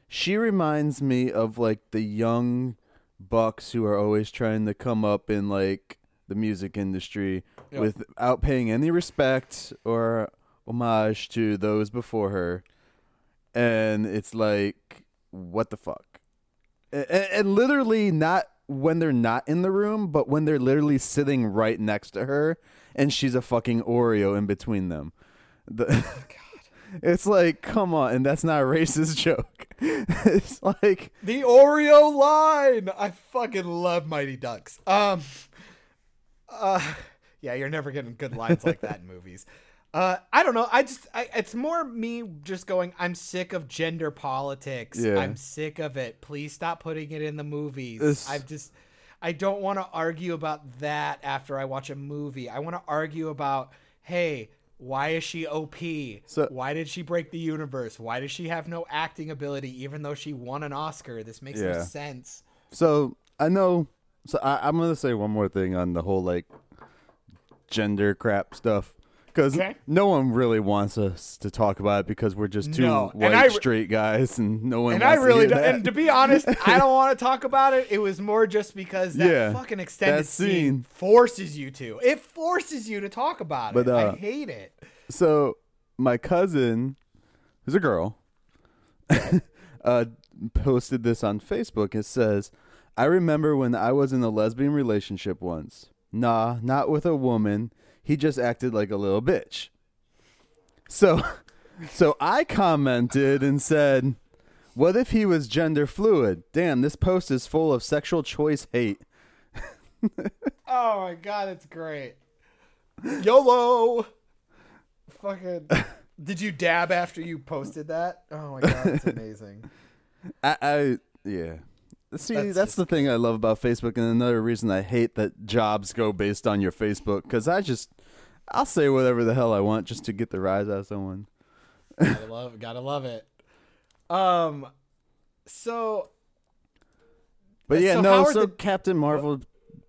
she reminds me of like the young bucks who are always trying to come up in like the music industry Yep. without paying any respect or homage to those before her and it's like what the fuck and, and literally not when they're not in the room, but when they're literally sitting right next to her and she's a fucking Oreo in between them. The, It's like, come on, and that's not a racist joke. it's like, The Oreo line. I fucking love Mighty Ducks. Um, uh, yeah, you're never getting good lines like that in movies. Uh, I don't know. I just, I, it's more me just going. I'm sick of gender politics. Yeah. I'm sick of it. Please stop putting it in the movies. This- I've just, I don't want to argue about that after I watch a movie. I want to argue about, hey. Why is she OP? So- Why did she break the universe? Why does she have no acting ability even though she won an Oscar? This makes no sense. so I know. So I, I'm gonna say one more thing on the whole like gender crap stuff because Okay. no one really wants us to talk about it because we're just two No, white I straight guys and no one. And I really to and to be honest, I don't want to talk about it. It was more just because that Yeah, fucking extended that scene. scene. forces you to. It forces you to talk about But, it. uh, I hate it. So my cousin, who's a girl, uh, posted this on Facebook. It says, "I remember when I was in a lesbian relationship once. Nah, not with a woman. He just acted like a little bitch." So, so I commented and said, "What if he was gender fluid? Damn, this post is full of sexual choice hate." Oh my god, it's great. YOLO. Fucking. Did you dab after you posted that? Oh my god, it's amazing. I, I yeah. See, That's that's, the thing I love about Facebook, and another reason I hate that jobs go based on your Facebook, because I just I'll say whatever the hell I want just to get the rise out of someone. gotta love, gotta love it. Um, so But yeah, So no. So the- Captain Marvel,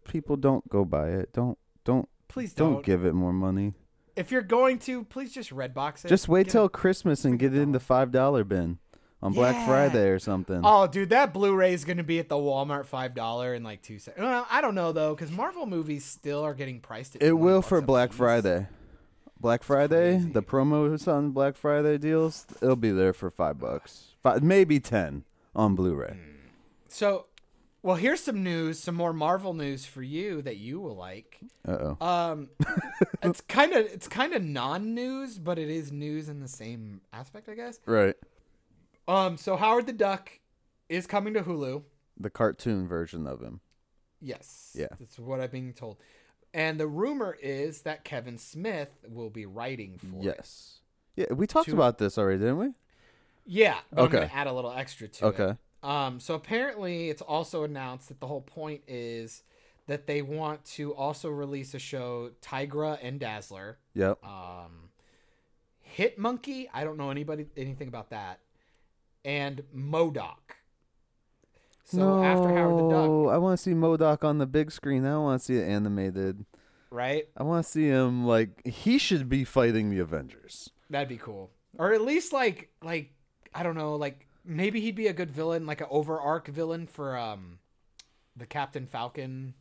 people don't go buy it. Don't don't please don't, don't. give it more money. if you're going to, please just red box it. Just wait till it- Christmas and get it in the five dollar bin on Black Yeah. Friday or something. Oh, dude, that Blu-ray is going to be at the Walmart five dollar in like two seconds. Well, I don't know though, because Marvel movies still are getting priced. At it will for Black piece. Friday. Black Friday, the promos on Black Friday deals, it'll be there for five bucks, five, maybe ten on Blu-ray. So, well, here's some news, some more Marvel news for you that you will like. Uh oh. Um, it's kind of it's kind of non-news, but it is news in the same aspect, I guess. Right. Um, so Howard the Duck is coming to Hulu. The cartoon version of him. Yes. Yeah. That's what I'm being told. And the rumor is that Kevin Smith will be writing for it. Yes. Yeah, we talked To- about this already, didn't we? Yeah. Okay. add a little extra to it. Okay. Um, so apparently, it's also announced that the whole point is that they want to also release a show, Tigra and Dazzler. Yep. Um, Hit Monkey. I don't know anybody anything about that. And MODOK. So no, after Howard the Duck, Oh, I want to see MODOK on the big screen. I don't want to see it animated. right? I want to see him like he should be fighting the Avengers. That'd be cool. Or at least like like I don't know, like maybe he'd be a good villain, like an over arc villain for um the Captain Falcon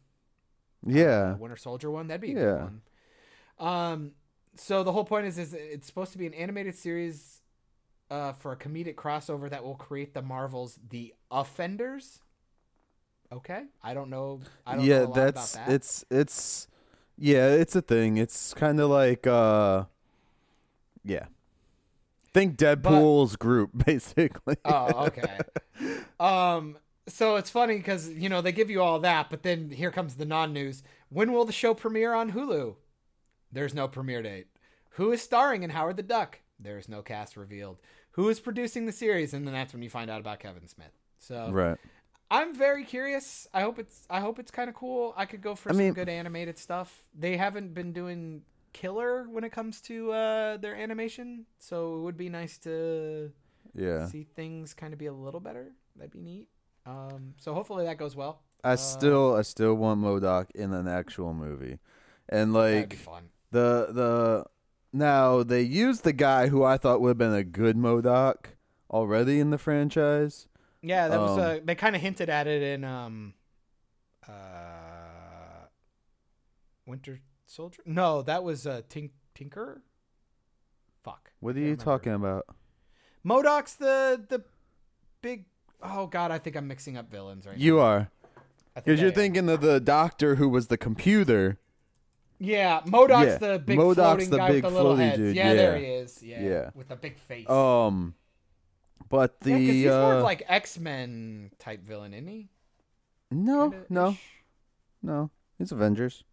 Yeah. uh, Winter Soldier one. That'd be a Yeah. good one. Um, so the whole point is, is it's supposed to be an animated series uh, for a comedic crossover that will create the Marvels The Offenders. Okay, I don't know. I don't yeah, know that's that. it's it's yeah, it's a thing. It's kind of like uh yeah. Think Deadpool's group basically. Oh, okay. um, so it's funny because you know they give you all that, but then here comes the non-news. When will the show premiere on Hulu? There's no premiere date. Who is starring in Howard the Duck? There is no cast revealed. Who is producing the series? And then that's when you find out about Kevin Smith. So right. I'm very curious. I hope it's I hope it's kind of cool. I could go for I some mean- good animated stuff. They haven't been doing killer when it comes to uh, their animation, so it would be nice to Yeah. see things kind of be a little better. That'd be neat. Um, so hopefully that goes well. I Uh, still I still want MODOK in an actual movie. And like fun. the the now they used the guy who I thought would have been a good MODOK already in the franchise. Yeah, that was. um, Uh, they kind of hinted at it in um, uh, Winter Soldier. No, that was uh, Tink Tinker. Fuck. What are you talking about? MODOK's the the big. Oh God, I think I'm mixing up villains right You now. You are. Because you're am. thinking of the doctor who was the computer. Yeah, MODOK's Yeah, the big MODOK's floating the guy big with the little heads. dude, Yeah, there he is. Yeah, Yeah. with the big face. Um, but the yeah, he's more uh, of like X Men type villain, isn't he? no, no, no. He's Avengers,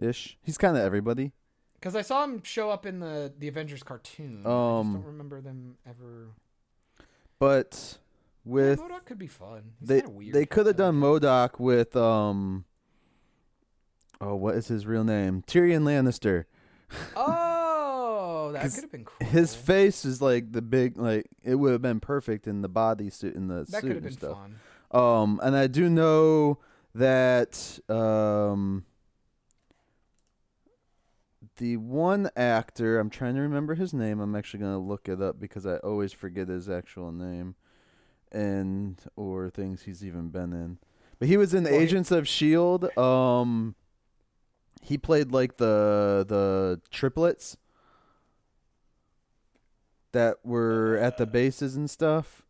ish. He's kind of everybody. Because I saw him show up in the the Avengers cartoon. I Um, just don't remember them ever. But with yeah, MODOK could be fun. He's they weird. they could have done. MODOK with um. Oh, what is his real name? Tyrion Lannister. Oh, that could have been cool. His face is like the big like it would have been perfect in the bodysuit in the that suit could have and been stuff. fun. Um, and I do know that um, the one actor, I'm trying to remember his name. I'm actually gonna look it up because I always forget his actual name, and or things he's even been in. But he was in Agents of Shield. Um, he played like the the triplets that were at the bases and stuff.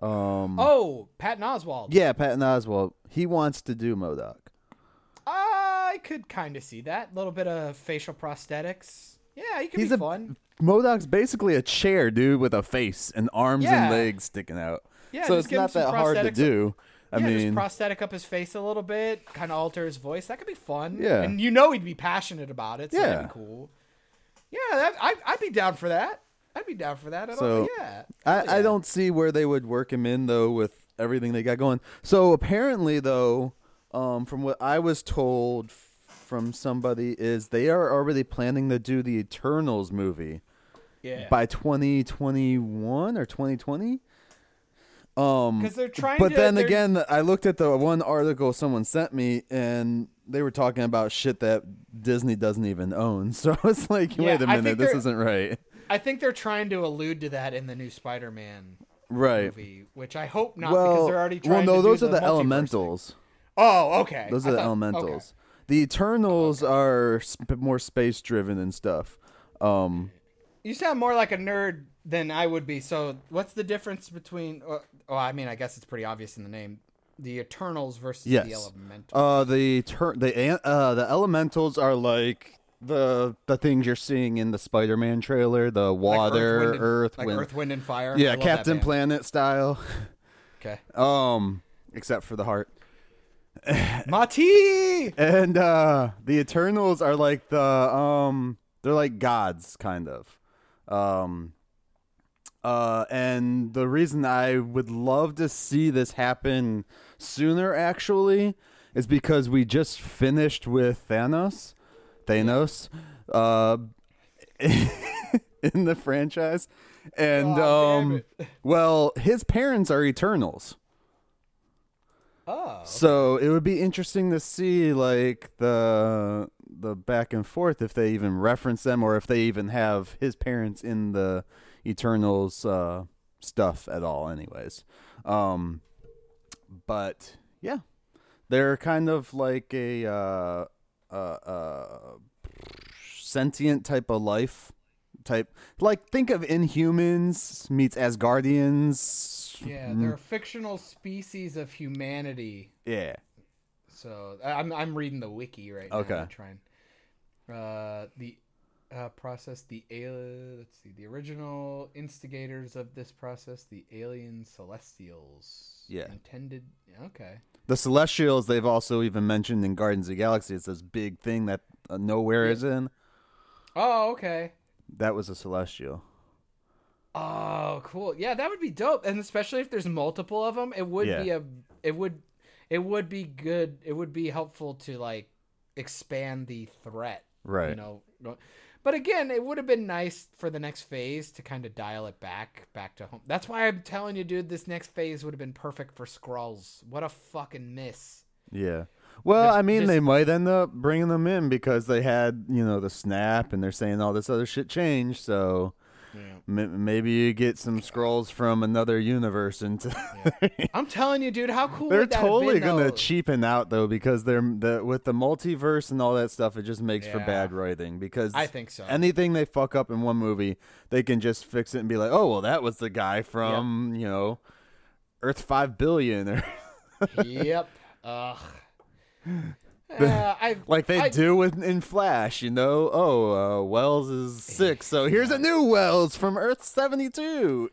Um, Oh, Patton Oswalt. yeah, Patton Oswalt. He wants to do MODOK. I could kind of see that. A little bit of facial prosthetics. Yeah, he could He's be a- fun. MODOK's basically a chair, dude, with a face and arms Yeah. and legs sticking out. Yeah, so it's not that hard to do. I yeah, mean, just prosthetic up his face a little bit, kind of alter his voice. That could be fun. Yeah. and you know he'd be passionate about it. So Yeah. that'd be cool. Yeah, that, I, I'd be down for that. I'd be down for that. I So, don't, yeah, I, I don't see where they would work him in though with everything they got going. So apparently, though, um, from what I was told from somebody, is they are already planning to do the Eternals movie Yeah, by 2021 or 2020. Um, 'Cause they're trying But to- then they're- again, I looked at the one article someone sent me, and they were talking about shit that Disney doesn't even own. So it's like, Yeah, wait a minute, this isn't right. I think they're trying to allude to that in the new Spider-Man Right. movie, which I hope not well, because they're already well, trying no, to those are the, thing. elementals. Oh, okay. Those I are the thought- elementals. The Eternals are sp- more space driven and stuff. Um, okay. You sound more like a nerd than I would be. So, what's the difference between? Uh, oh, I mean, I guess it's pretty obvious in the name. The Eternals versus yes. the Elementals. Uh, the ter- the uh the elementals are like the the things you're seeing in the Spider-Man trailer, the Like water, Wind, and- earth, like wind, Earth, Wind, and Fire. Yeah, Captain. Planet style. Okay. Um, except for the heart. Mati. And uh the Eternals are like the um they're like gods kind of. Um uh and the reason I would love to see this happen sooner actually is because we just finished with Thanos. Thanos uh in the franchise. And damn um well, his parents are Eternals. Oh. So it would be interesting to see like the the back and forth if they even reference them or if they even have his parents in the Eternals uh, stuff at all. Anyways, um, but yeah, they're kind of like a uh, uh, uh, sentient type of life type. Like think of Inhumans meets Asgardians. Yeah, they're a fictional species of humanity. yeah. So I'm I'm reading the wiki right now. Okay. Trying. Uh, the uh, process, the alien. Let's see, the original instigators of this process, the alien celestials. Yeah. Intended. Okay. The Celestials, they've also even mentioned in Guardians of the Galaxy. It's this big thing that uh, Knowhere is in. Oh, okay. That was a Celestial. Oh, cool. Yeah, that would be dope, and especially if there's multiple of them, it would Yeah. be a. It would. It would be good. It would be helpful to like expand the threat. Right. You know. But again, it would have been nice for the next phase to kind of dial it back, back to home. That's why I'm telling you, dude. This next phase would have been perfect for Skrulls. What a fucking miss. Yeah. Well, I mean, just- they might end up bringing them in because they had, you know, the snap, and they're saying all this other shit changed. So m- maybe you get some Skrulls from another universe into. I'm telling you, dude. How cool they're totally been, gonna though? cheapen out though because they're the with the multiverse and all that stuff. It just makes for bad writing because I think so. anything they fuck up in one movie, they can just fix it and be like, oh well, that was the guy from you know Earth Five Billion or yep. Ugh. Uh, I Like they I- do with in Flash, you know. Oh, uh, Wells is sick, so here's a new Wells from Earth seventy two.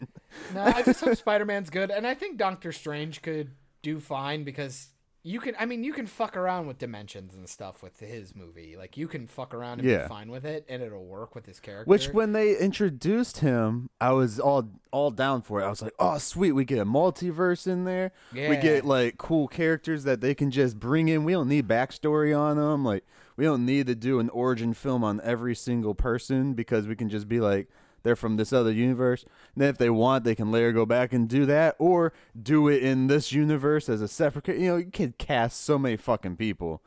No, I just hope Spider Man's good, and I think Doctor Strange could do fine because you can. I mean, you can fuck around with dimensions and stuff with his movie. Like you can fuck around and Yeah. be fine with it, and it'll work with his character. Which, when they introduced him, I was all all down for it. I was like, "Oh, sweet, we get a multiverse in there. We get like cool characters that they can just bring in. We don't need backstory on them. Like, we don't need to do an origin film on every single person because we can just be like." They're from this other universe. And then if they want, they can later go back and do that, or do it in this universe as a separate. You know, you can cast so many fucking people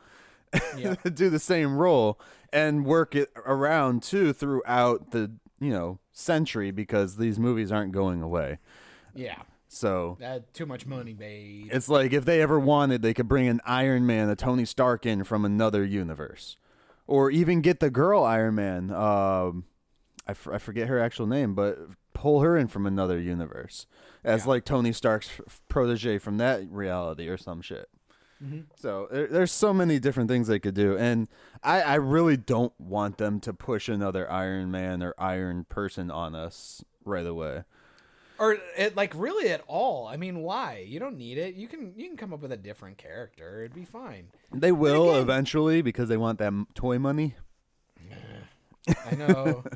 yeah. do the same role and work it around too throughout the you know century because these movies aren't going away. yeah, So that too much money made. it's like if they ever wanted, they could bring an Iron Man, a Tony Stark in from another universe, or even get the girl Iron Man. Um, I, f- I forget her actual name, but pull her in from another universe as Yeah. like Tony Stark's f- protege from that reality or some shit. Mm-hmm. So there, there's so many different things they could do, and I, I really don't want them to push another Iron Man or Iron Person on us right away. or it like really at all. I mean, why? You don't need it. You can you can come up with a different character. It'd be fine. They will again- eventually because they want that toy money. I know.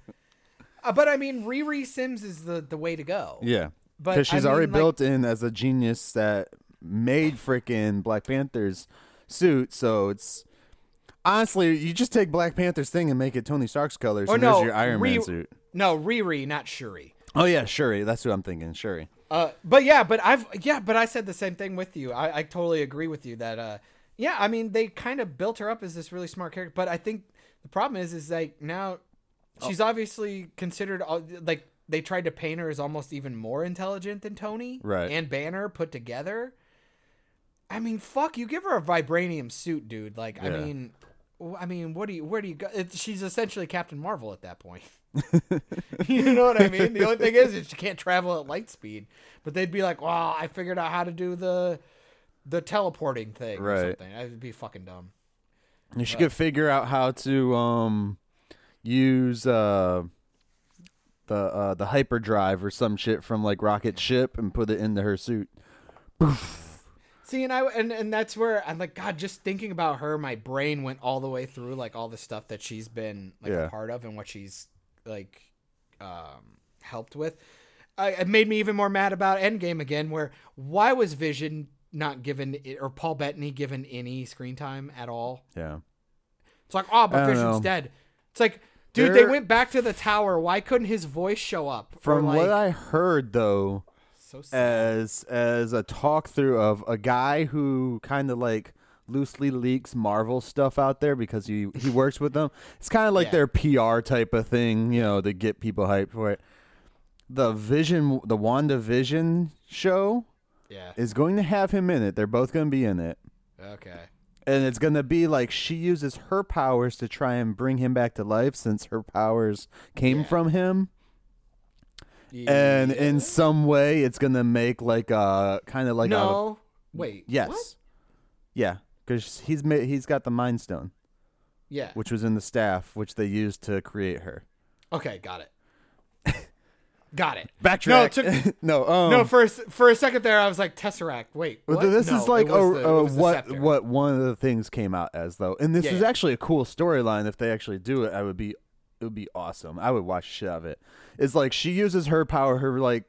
uh, but I mean, Riri Sims is the the way to go. Yeah, But, because she's I already like- built in as a genius that made freaking Black Panther's suit. So it's honestly, you just take Black Panther's thing and make it Tony Stark's colors, Or and no, there's your Iron Man suit. No, Riri, not Shuri. Oh yeah, Shuri. That's who I'm thinking. Shuri. Uh, but yeah, but I've yeah, but I said the same thing with you. I, I totally agree with you that uh, yeah, I mean they kind of built her up as this really smart character, but I think the problem is is like now she's obviously considered like they tried to paint her as almost even more intelligent than Tony Right. and Banner put together. I mean, fuck, you give her a vibranium suit, dude. Like, I mean, I mean, what do you, where do you go? It, she's essentially Captain Marvel at that point. you know what I mean? The only thing is, is she can't travel at light speed. But they'd be like, "Wow, I figured out how to do the the teleporting thing or Right. something." That would be fucking dumb. And she could figure out how to um use uh the uh the hyperdrive or some shit from like Rocket Ship and put it into her suit. See, and I and and that's where I'm like, God, just thinking about her, my brain went all the way through like all the stuff that she's been like Yeah. a part of and what she's like um helped with. I, it made me even more mad about Endgame again, where why was Vision not given or Paul Bettany given any screen time at all? Yeah. It's like, oh, but Vision's know. dead. It's like, dude, they went back to the tower. Why couldn't his voice show up? From what I heard though, so as as a talk through of a guy who kind of like loosely leaks Marvel stuff out there because he he works with them. It's kind of like Yeah. their PR type of thing, you know, to get people hyped for it. The Vision, the Wanda Vision show yeah. is going to have him in it. They're both going to be in it. Okay. And it's going to be like she uses her powers to try and bring him back to life since her powers came Yeah. from him and in some way it's gonna make like a kind of like a no. Wait. yes what? yeah because he's made he's got the mind stone Yeah. which was in the staff which they used to create her Okay, got it. Got it. backtrack No, it took- no um, no, for a, for a second there, I was like Tesseract. Wait, what? this No, is like oh, the- the what what one of the things came out as though and this Yeah, is yeah. actually a cool storyline if they actually do it i would be it would be awesome i would watch shit of it it's like she uses her power her like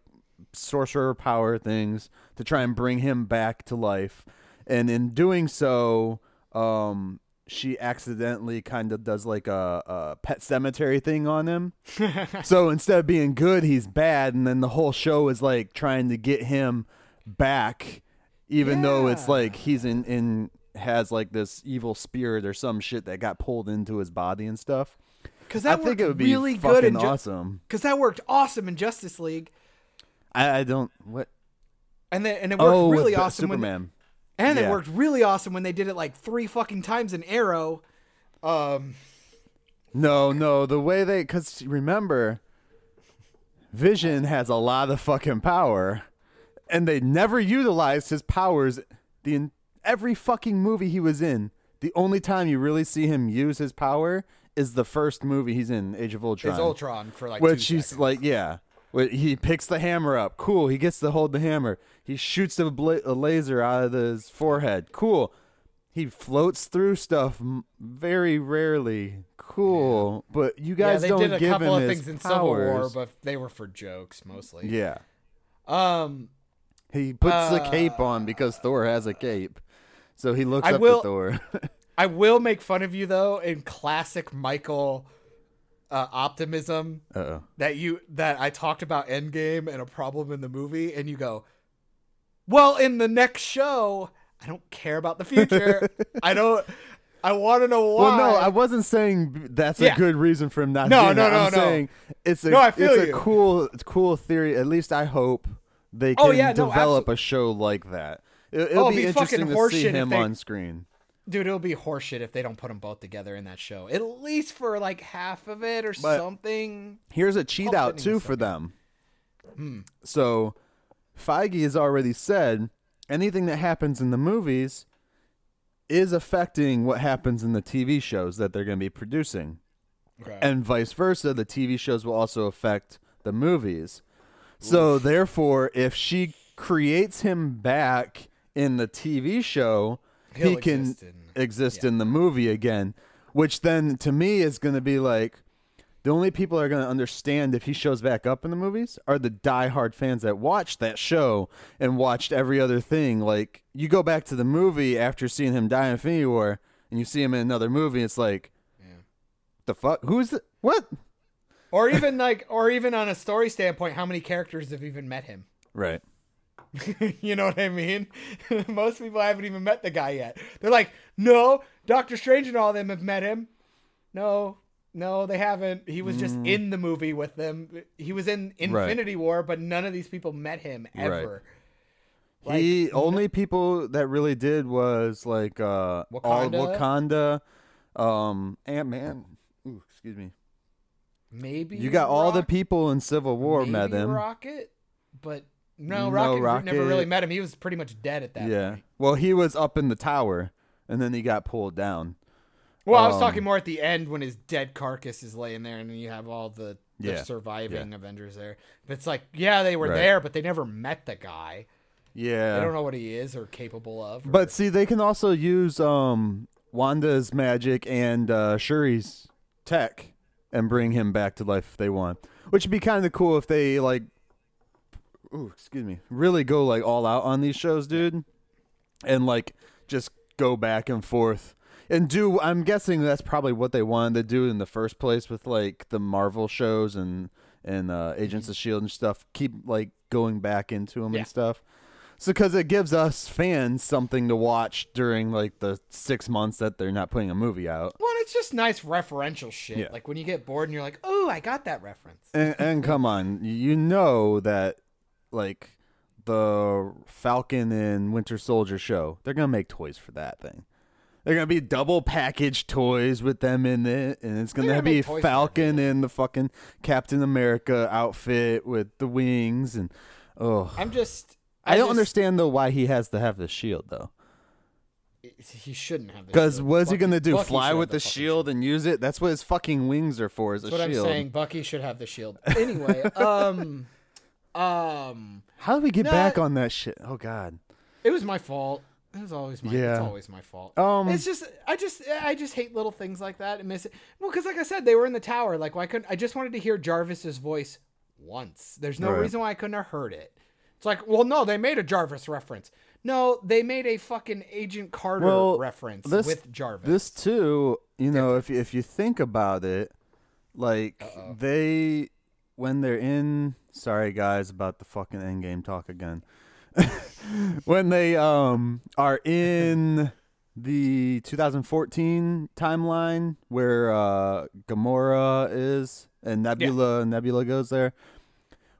sorcerer power things to try and bring him back to life and in doing so um she accidentally kind of does like a, a pet cemetery thing on him. So instead of being good he's bad and then the whole show is like trying to get him back even though it's like he's in in has like this evil spirit or some shit that got pulled into his body and stuff. Because i that think it would be really good and Ju- awesome. Because that worked awesome in Justice League, I, I don't what? And then and it worked oh really awesome when And it worked really awesome when they did it like three fucking times in Arrow. Um, No, no, the way they cuz remember Vision has a lot of fucking power and they never utilized his powers the in, every fucking movie he was in. The only time you really see him use his power is the first movie he's in, Age of Ultron. It's Ultron for like which he's like, yeah. He picks the hammer up. Cool. He gets to hold the hammer. He shoots a, bla- a laser out of his forehead. Cool. He floats through stuff very rarely. Cool. But you yeah, guys they don't did a give couple him of his things in Civil War, but they were for jokes mostly. yeah. Um, He puts the Uh, cape on because Thor has a cape. So he looks I up will- to Thor. I will make fun of you though in classic Michael uh, optimism Uh-oh. that you that I talked about Endgame and a problem in the movie, and you go, "Well, in the next show, I don't care about the future. I don't. I want to know why." Well, no, I wasn't saying that's Yeah. a good reason for him not. No, no, no, I'm no. saying it's a No, I feel it's a cool, it's cool theory. At least I hope they Oh, can yeah, develop absol- a show like that. It, Oh, it'll it'd be be interesting fucking to see him they- on screen. Dude, it'll be horseshit if they don't put them both together in that show. At least for like half of it or But- something. Here's a cheat out too for them. Hmm. So, Feige has already said anything that happens in the movies is affecting what happens in the TV shows that they're going to be producing. Okay. and vice versa the tv shows will also affect the movies so therefore if she creates him back in the tv show He'll he can exist in- exist yeah. in the movie again which then to me is going to be like the only people are going to understand if he shows back up in the movies are the diehard fans that watched that show and watched every other thing. Like you go back to the movie after seeing him die in Infinity War, and you see him in another movie. It's like, the fuck? Who's the what? or even like, or even on a story standpoint, how many characters have even met him? Right. you know what I mean? Most people haven't even met the guy yet. They're like, no, Doctor Strange and all of them have met him. No, no, they haven't. He was just in the movie with them. He was in Mm. Right. Infinity War, but none of these people met him ever. Like, he only people that really did was like uh all Wakanda? Wakanda, um, Ant Man. Excuse me. maybe You got all the people in Civil War met him. Rocket, but no, No, Rocket, never really met him. He was pretty much dead at that yeah. point. Well, he was up in the tower, and then he got pulled down. Well, I was Um, talking more at the end when his dead carcass is laying there, and then you have all the, the Yeah, surviving Avengers there. But it's like, yeah, they were Right. there, but they never met the guy. Yeah. They don't know what he is or capable of. or- But see, they can also use um Wanda's magic and uh, Shuri's tech and bring him back to life if they want. Which would be kind of cool if they like, ooh, excuse me, really go like all out on these shows, dude, and like just go back and forth and do. I'm guessing that's probably what they wanted to do in the first place with like the Marvel shows and and uh, Agents of Shield and stuff. Keep like going back into them Yeah. and stuff. So, because it gives us fans something to watch during like the six months that they're not putting a movie out, well, it's just nice referential shit. Yeah. Like when you get bored and you're like, oh, I got that reference. and, and come on, you know that like the Falcon and Winter Soldier show, they're gonna make toys for that thing. They're gonna be double packaged toys with them in it, and it's gonna, gonna be make toys for Falcon in the fucking Captain America outfit with the wings, and oh, I'm just. I, don't just- understand though why he has to have the shield though. He shouldn't have. Because shield. what is he gonna do? Bucky Fly with the, fucking shield and use it? That's what his fucking wings are for. Is a what shield. I'm saying. Bucky should have the shield. Anyway, um, um, How do we get No, back on that shit? Oh God. it was my fault. It was always my. It's Yeah. always my fault. Um, it's just I just I just hate little things like that and miss it. Well, because like I said, they were in the tower. Like why couldn't I just wanted to hear Jarvis's voice once? There's no Right. reason why I couldn't have heard it. It's like, well, no, they made a Jarvis reference. No, they made a fucking Agent Carter Well, reference this- with Jarvis. This too, you know, if you, if you think about it, like they when they're in. Sorry guys about the fucking endgame talk again. when they um are in the 2014 timeline where uh Gamora is and Nebula Nebula goes there.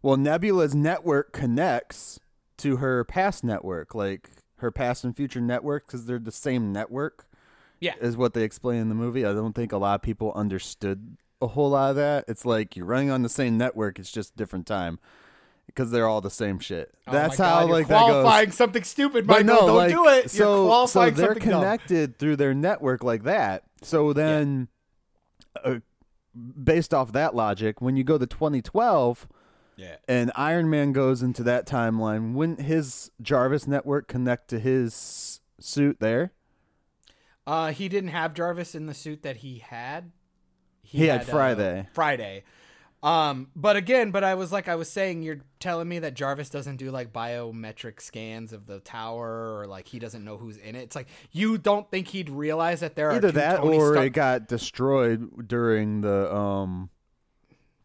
Well, Nebula's network connects to her past network, like her past and future network, because they're the same network. Yeah. is what they explain in the movie. I don't think a lot of people understood a whole lot of that. It's like you're running on the same network; it's just different time. because they're all the same shit. Oh That's how you're like that goes. qualifying something stupid, But Michael. no, Don't like, do it. So, You're qualifying so they're something dumb. connected through their network like that. So then, uh, based off that logic, when you go to 2012 Yeah. and Iron Man goes into that timeline, wouldn't his Jarvis network connect to his suit there? Uh, he didn't have Jarvis in the suit that he had. He had uh, Friday. Friday. Um, but again, but I was like I was saying, you're telling me that Jarvis doesn't do like biometric scans of the tower, or like he doesn't know who's in it. It's like you don't think he'd realize that there are Either that Tony or it got destroyed during the um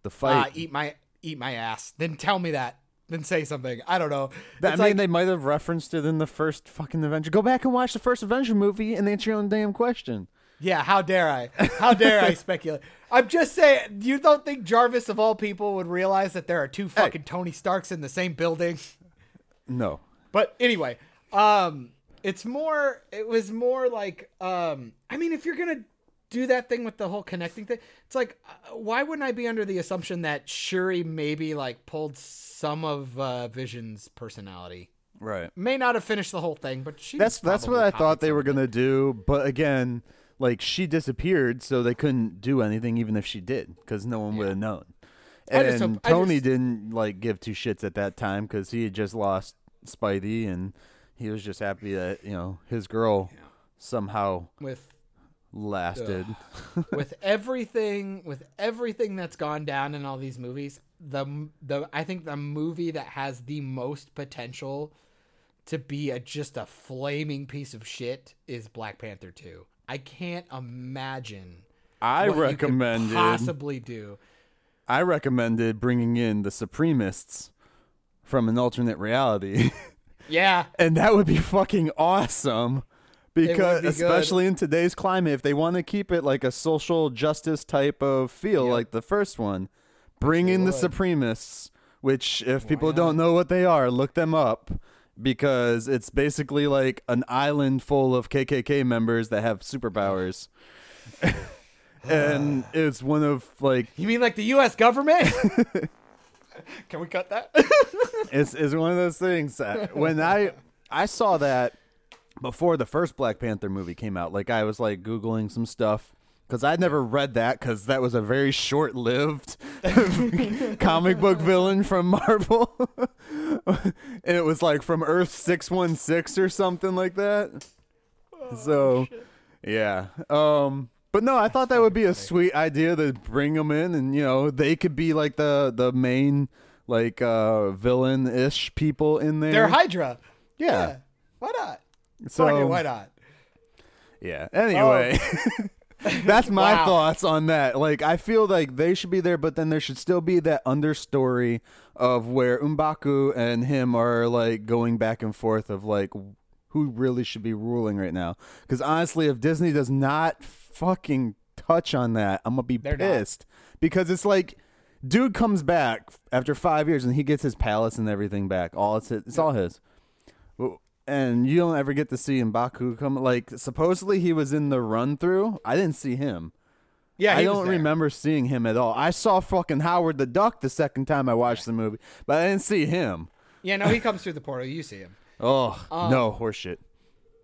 the Ah, fight. eat my eat my ass. Then tell me that. Then say something. I don't know. I mean, like, they might have referenced it in the first fucking Avenger. Go back and watch the first Avenger movie and answer your own damn question. Yeah. How dare I? How dare I speculate? I'm just saying. You don't think Jarvis of all people would realize that there are two fucking Tony Starks in the same building? No. But anyway, um, it's more. It was more like, um, I mean, if you're gonna do that thing with the whole connecting thing, it's like, uh, why wouldn't I be under the assumption that Shuri maybe like pulled some of uh, Vision's personality? Right. May not have finished the whole thing, but she. That's that's what I thought they were gonna do, but again, like she disappeared, so they couldn't do anything, even if she did, because no one would have known. I And hope- I Tony just- didn't like give two shits at that time because he had just lost Spidey, and he was just happy that you know his girl somehow with lasted. with everything with everything that's gone down in all these movies the the i think the movie that has the most potential to be a just a flaming piece of shit is black panther 2 i can't imagine I what you could recommended. possibly do I recommended bringing in the Supremists from an alternate reality. yeah and that would be fucking awesome because be good. especially in today's climate if they want to keep it like a social justice type of feel Yep. like the first one bring in the supremists which if people don't know what they are look them up because it's basically like an island full of KKK members that have superpowers. And it's one of like you mean like the us government? Can we cut that? It's it's one of those things that when I I saw that before the first Black Panther movie came out. Like I was like googling some stuff because I'd never read that because that was a very short-lived comic book villain from Marvel, and it was like from Earth six one six or something like that. so, yeah. Um. But no, I thought that would be a sweet idea to bring them in, and you know they could be like the the main like uh villain ish people in there. they're hydra yeah. why not So Fuck it, why not yeah. Anyway, that's my. Wow. thoughts on that. Like I feel like they should be there, but then there should still be that understory of where Mbaku and him are like going back and forth of like who really should be ruling right now. Because honestly, if Disney does not fucking touch on that, I'm gonna be They're not. pissed. Because it's like. Dude comes back after five years and he gets his palace and everything back. All it's it's all his. And you don't ever get to see Mbaku come. Like supposedly he was in the run through. I didn't see him. yeah I don't remember seeing him at all. I saw fucking Howard the Duck the second time I watched the movie, but I didn't see him. yeah no he comes through the portal you see him Oh no, horseshit.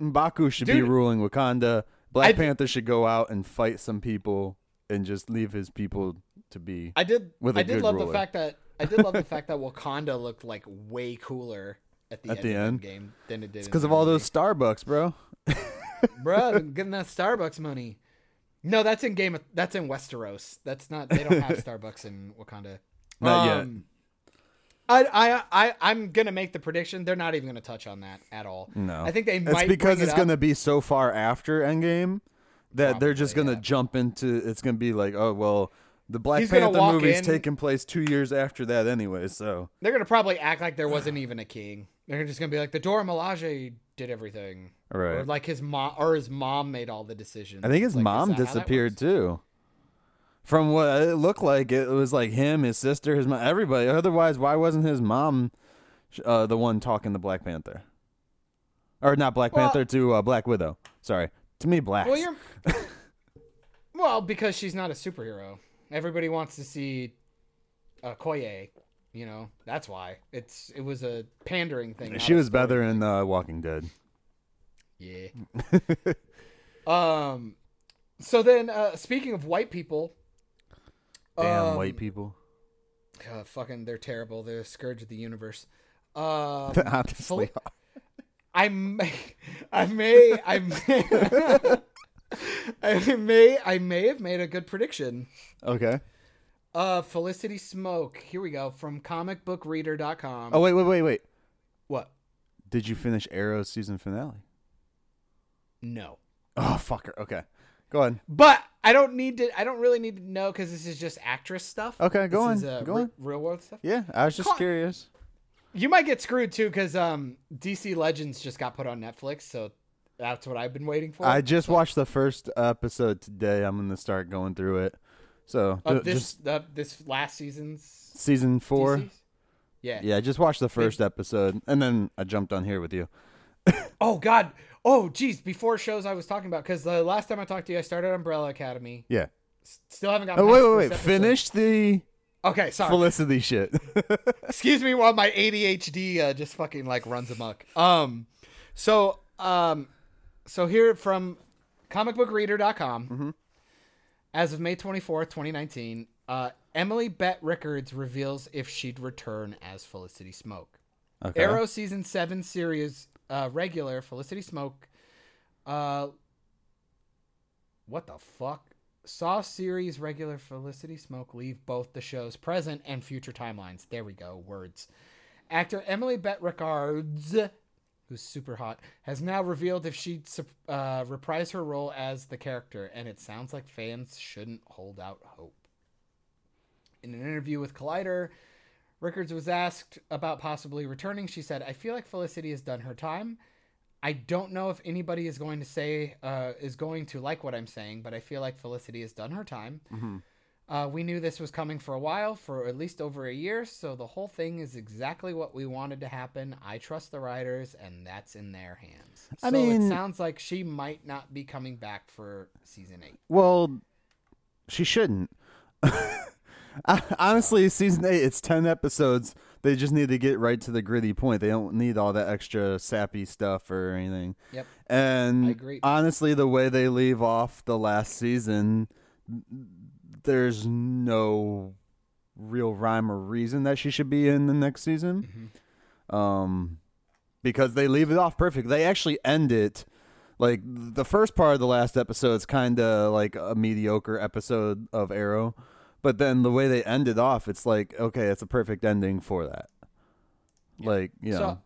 Mbaku should be Um, ruling Wakanda. Black I- Panther should go out and fight some people and just leave his people to be. I did. with a I did love ruler. the fact that I did love the fact that Wakanda looked like way cooler at the At end the end? game than it did. because of all those Starbucks, bro. bro getting that Starbucks money. No, that's in Game. Of, that's in Westeros. That's not. They don't have Starbucks in Wakanda. Not yet. Um, I, I, I, I'm gonna make the prediction. They're not even gonna touch on that at all. No, I think they It's might. because bring it it's gonna be so far after Endgame that they're just gonna yeah. jump into. It's gonna be like, oh well, the Black He's Panther movie's in- taking place two years after that anyway. So They're gonna probably act like there wasn't even a king. They're just gonna be like the Dora Milaje did everything, Right. Or like his mom, or his mom made all the decisions. I think his Like, mom that how that disappeared too. From what it looked like, it was like him, his sister, his mom, everybody. Otherwise, why wasn't his mom uh, the one talking to Black Panther? Or not Black Well- Panther to uh, Black Widow. Sorry, to me, Black. Well, you're. well, because she's not a superhero. Everybody wants to see uh, Koye. You know, that's why it's it was a pandering thing. She was better in uh, Walking Dead. Yeah. um. So then, uh, speaking of white people, Damn um, white people. uh, fucking, they're terrible. They're the scourge of the universe. Um, Honestly. I may, I may, I may, I may, I may have made a good prediction. Okay. Uh, Felicity Smoak. Here we go from comicbookreader.com. Oh wait, wait, wait, wait. what? Did you finish Arrow's season finale? No. Oh fucker. Okay. Go ahead. But I don't need to. I don't really need to know because this is just actress stuff. Okay, go This on, is, uh, go re- on. Real world stuff. Yeah, I was just Come on. curious. You might get screwed too because um, DC Legends just got put on Netflix, so that's what I've been waiting for. I just watched the first episode today. I'm gonna start going through it. So of this just uh, this last season's season four. DC's? Yeah. Yeah, I just watched the first episode, and then I jumped on here with you. Oh God. Oh geez. Before shows I was talking about because the last time I talked to you, I started Umbrella Academy. Yeah. S- Still haven't got. Oh wait, wait, wait. episode. Finish the Okay, sorry. Felicity shit. Excuse me while my ADHD uh, just fucking like runs amok. Um, so um, so here from comicbookreader.com, as of May twenty fourth, twenty nineteen, uh, Emily Bett Rickards reveals if she'd return as Felicity Smoak. okay. Arrow season seven series uh, regular Felicity Smoak. Uh, what the fuck? Saw series regular Felicity Smoak leave both the show's present and future timelines. There we go. Words. Actor Emily Bett Rickards, who's super hot, has now revealed if she'd uh, reprise her role as the character, and it sounds like fans shouldn't hold out hope. In an interview with Collider, Rickards was asked about possibly returning. She said, I feel like Felicity has done her time. I don't know if anybody is going to say, uh, is going to like what I'm saying, but I feel like Felicity has done her time. Uh, we knew this was coming for a while, for at least over a year, so the whole thing is exactly what we wanted to happen. I trust the writers, and that's in their hands. I so it mean- sounds like she might not be coming back for season eight. Well, she shouldn't. Honestly, season eight, it's 10 episodes. They just need to get right to the gritty point. They don't need all that extra sappy stuff or anything. Yep. And honestly, the way they leave off the last season, there's no real rhyme or reason that she should be in the next season. Um, because they leave it off perfect. They actually end it like the first part of the last episode is kind of like a mediocre episode of Arrow, but then the way they end it off, it's like okay, it's a perfect ending for that. Like you know, So,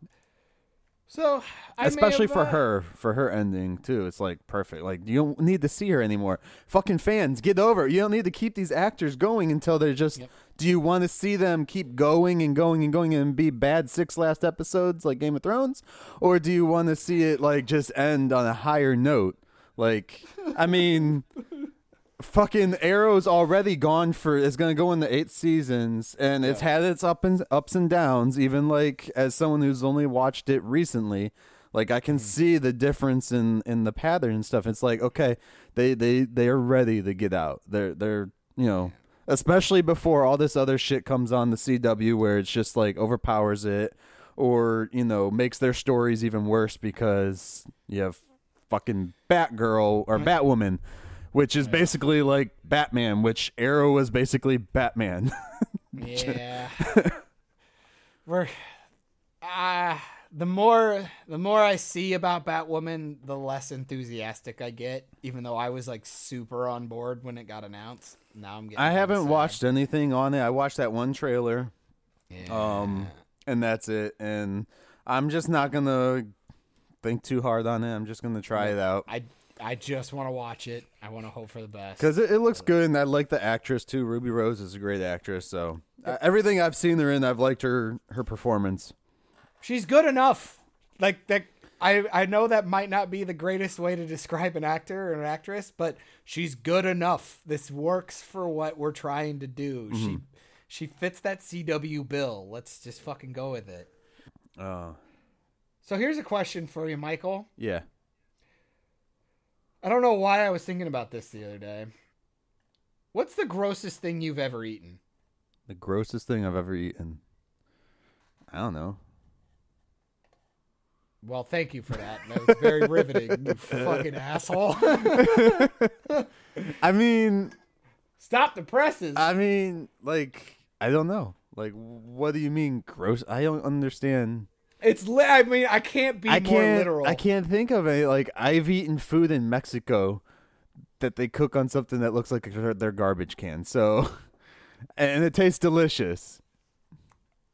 so I especially have, for uh, her, for her ending too. It's like perfect. Like you don't need to see her anymore. Fucking fans, get over. it. You don't need to keep these actors going until they're just. Yep. Do you want to see them keep going and going and going and be bad six last episodes like Game of Thrones, or do you want to see it like just end on a higher note? Like, I mean. Fucking Arrow's already gone for it's gonna go in the eight seasons and it's had its up and ups and downs. Even like as someone who's only watched it recently, like I can hmm. see the difference in in the pattern and stuff. It's like okay, they they they are ready to get out. They're they're you know especially before all this other shit comes on the CW where it's just like overpowers it or you know makes their stories even worse because you have fucking Batgirl or hmm. Batwoman, which is basically like Batman, which Arrow was basically Batman. Yeah. We're ah the more the more I see about Batwoman, the less enthusiastic I get. Even though I was like super on board when it got announced, now I'm getting. I haven't watched anything on it. I watched that one trailer, Yeah. um, and that's it. And I'm just not gonna think too hard on it. I'm just gonna try it out I I just want to watch it. I want to hope for the best. because it, it looks good, and I like the actress too. Ruby Rose is a great actress. So uh, everything I've seen her in, I've liked her her performance. she's good enough. Like that. I, I know that might not be the greatest way to describe an actor or an actress, but she's good enough. This works for what we're trying to do. She she fits that CW bill. Let's just fucking go with it. Oh So here's a question for you, Michael. yeah. I don't know why I was thinking about this the other day. What's the grossest thing you've ever eaten? The grossest thing I've ever eaten. I don't know. Well, thank you for that. That was very riveting, you fucking asshole. I mean, Stop the presses. I mean, like, I don't know. Like, what do you mean gross? I don't understand. It's li- I mean, I can't be I more can't. literal. I can't think of it. Like, I've eaten food in Mexico that they cook on something that looks like their garbage can. So, and it tastes delicious.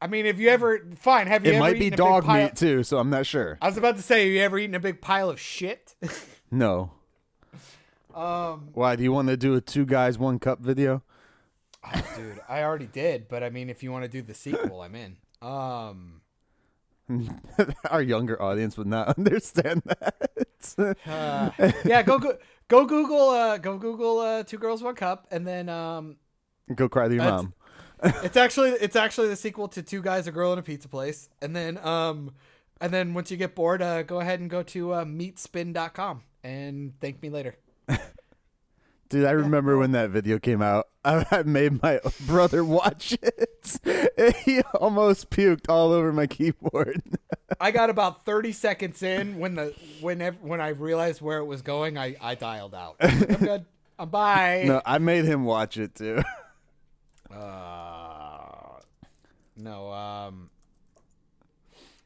I mean, have you ever fine, have you It might be dog meat too. So I'm not sure. I was about to say, have you ever eaten a big pile of shit? No. um Why do you want to do a two guys one cup video? oh, dude, I already did, but I mean if you want to do the sequel, I'm in. Um Our younger audience would not understand that. uh, yeah, go go go Google uh go Google uh two girls one cup and then um Go cry to your mom. it's actually it's actually the sequel to Two Guys a Girl in a Pizza Place. And then um and then once you get bored, uh go ahead and go to uh, meatspin.com and thank me later. Dude, I remember when that video came out. I, I made my brother watch it. he almost puked all over my keyboard. I got about 30 seconds in when the when ev- when I realized where it was going, I I dialed out. I'm good. I'm bye. no, I made him watch it too. Uh, no, um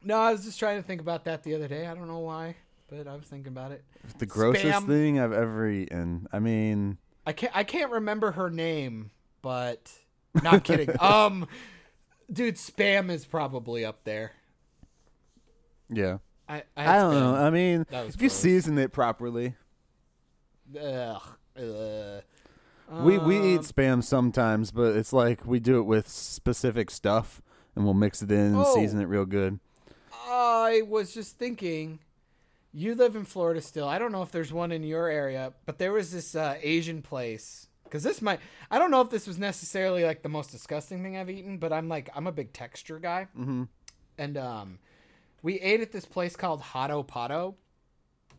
No, I was just trying to think about that the other day. I don't know why, but I was thinking about it. The grossest Spam. thing I've ever eaten. I mean, I can't I can't remember her name, but not kidding. um dude, spam is probably up there. yeah. I I, I don't know. I mean, if you season it properly, Ugh, ugh. we we Um, eat spam sometimes, but it's like we do it with specific stuff, and we'll mix it in and Oh. season it real good. I was just thinking, you live in Florida still. I don't know if there's one in your area, but there was this uh, Asian place. Because this might, I don't know if this was necessarily like the most disgusting thing I've eaten, but I'm like, I'm a big texture guy. Mm-hmm. And um, we ate at this place called Hotto Potto.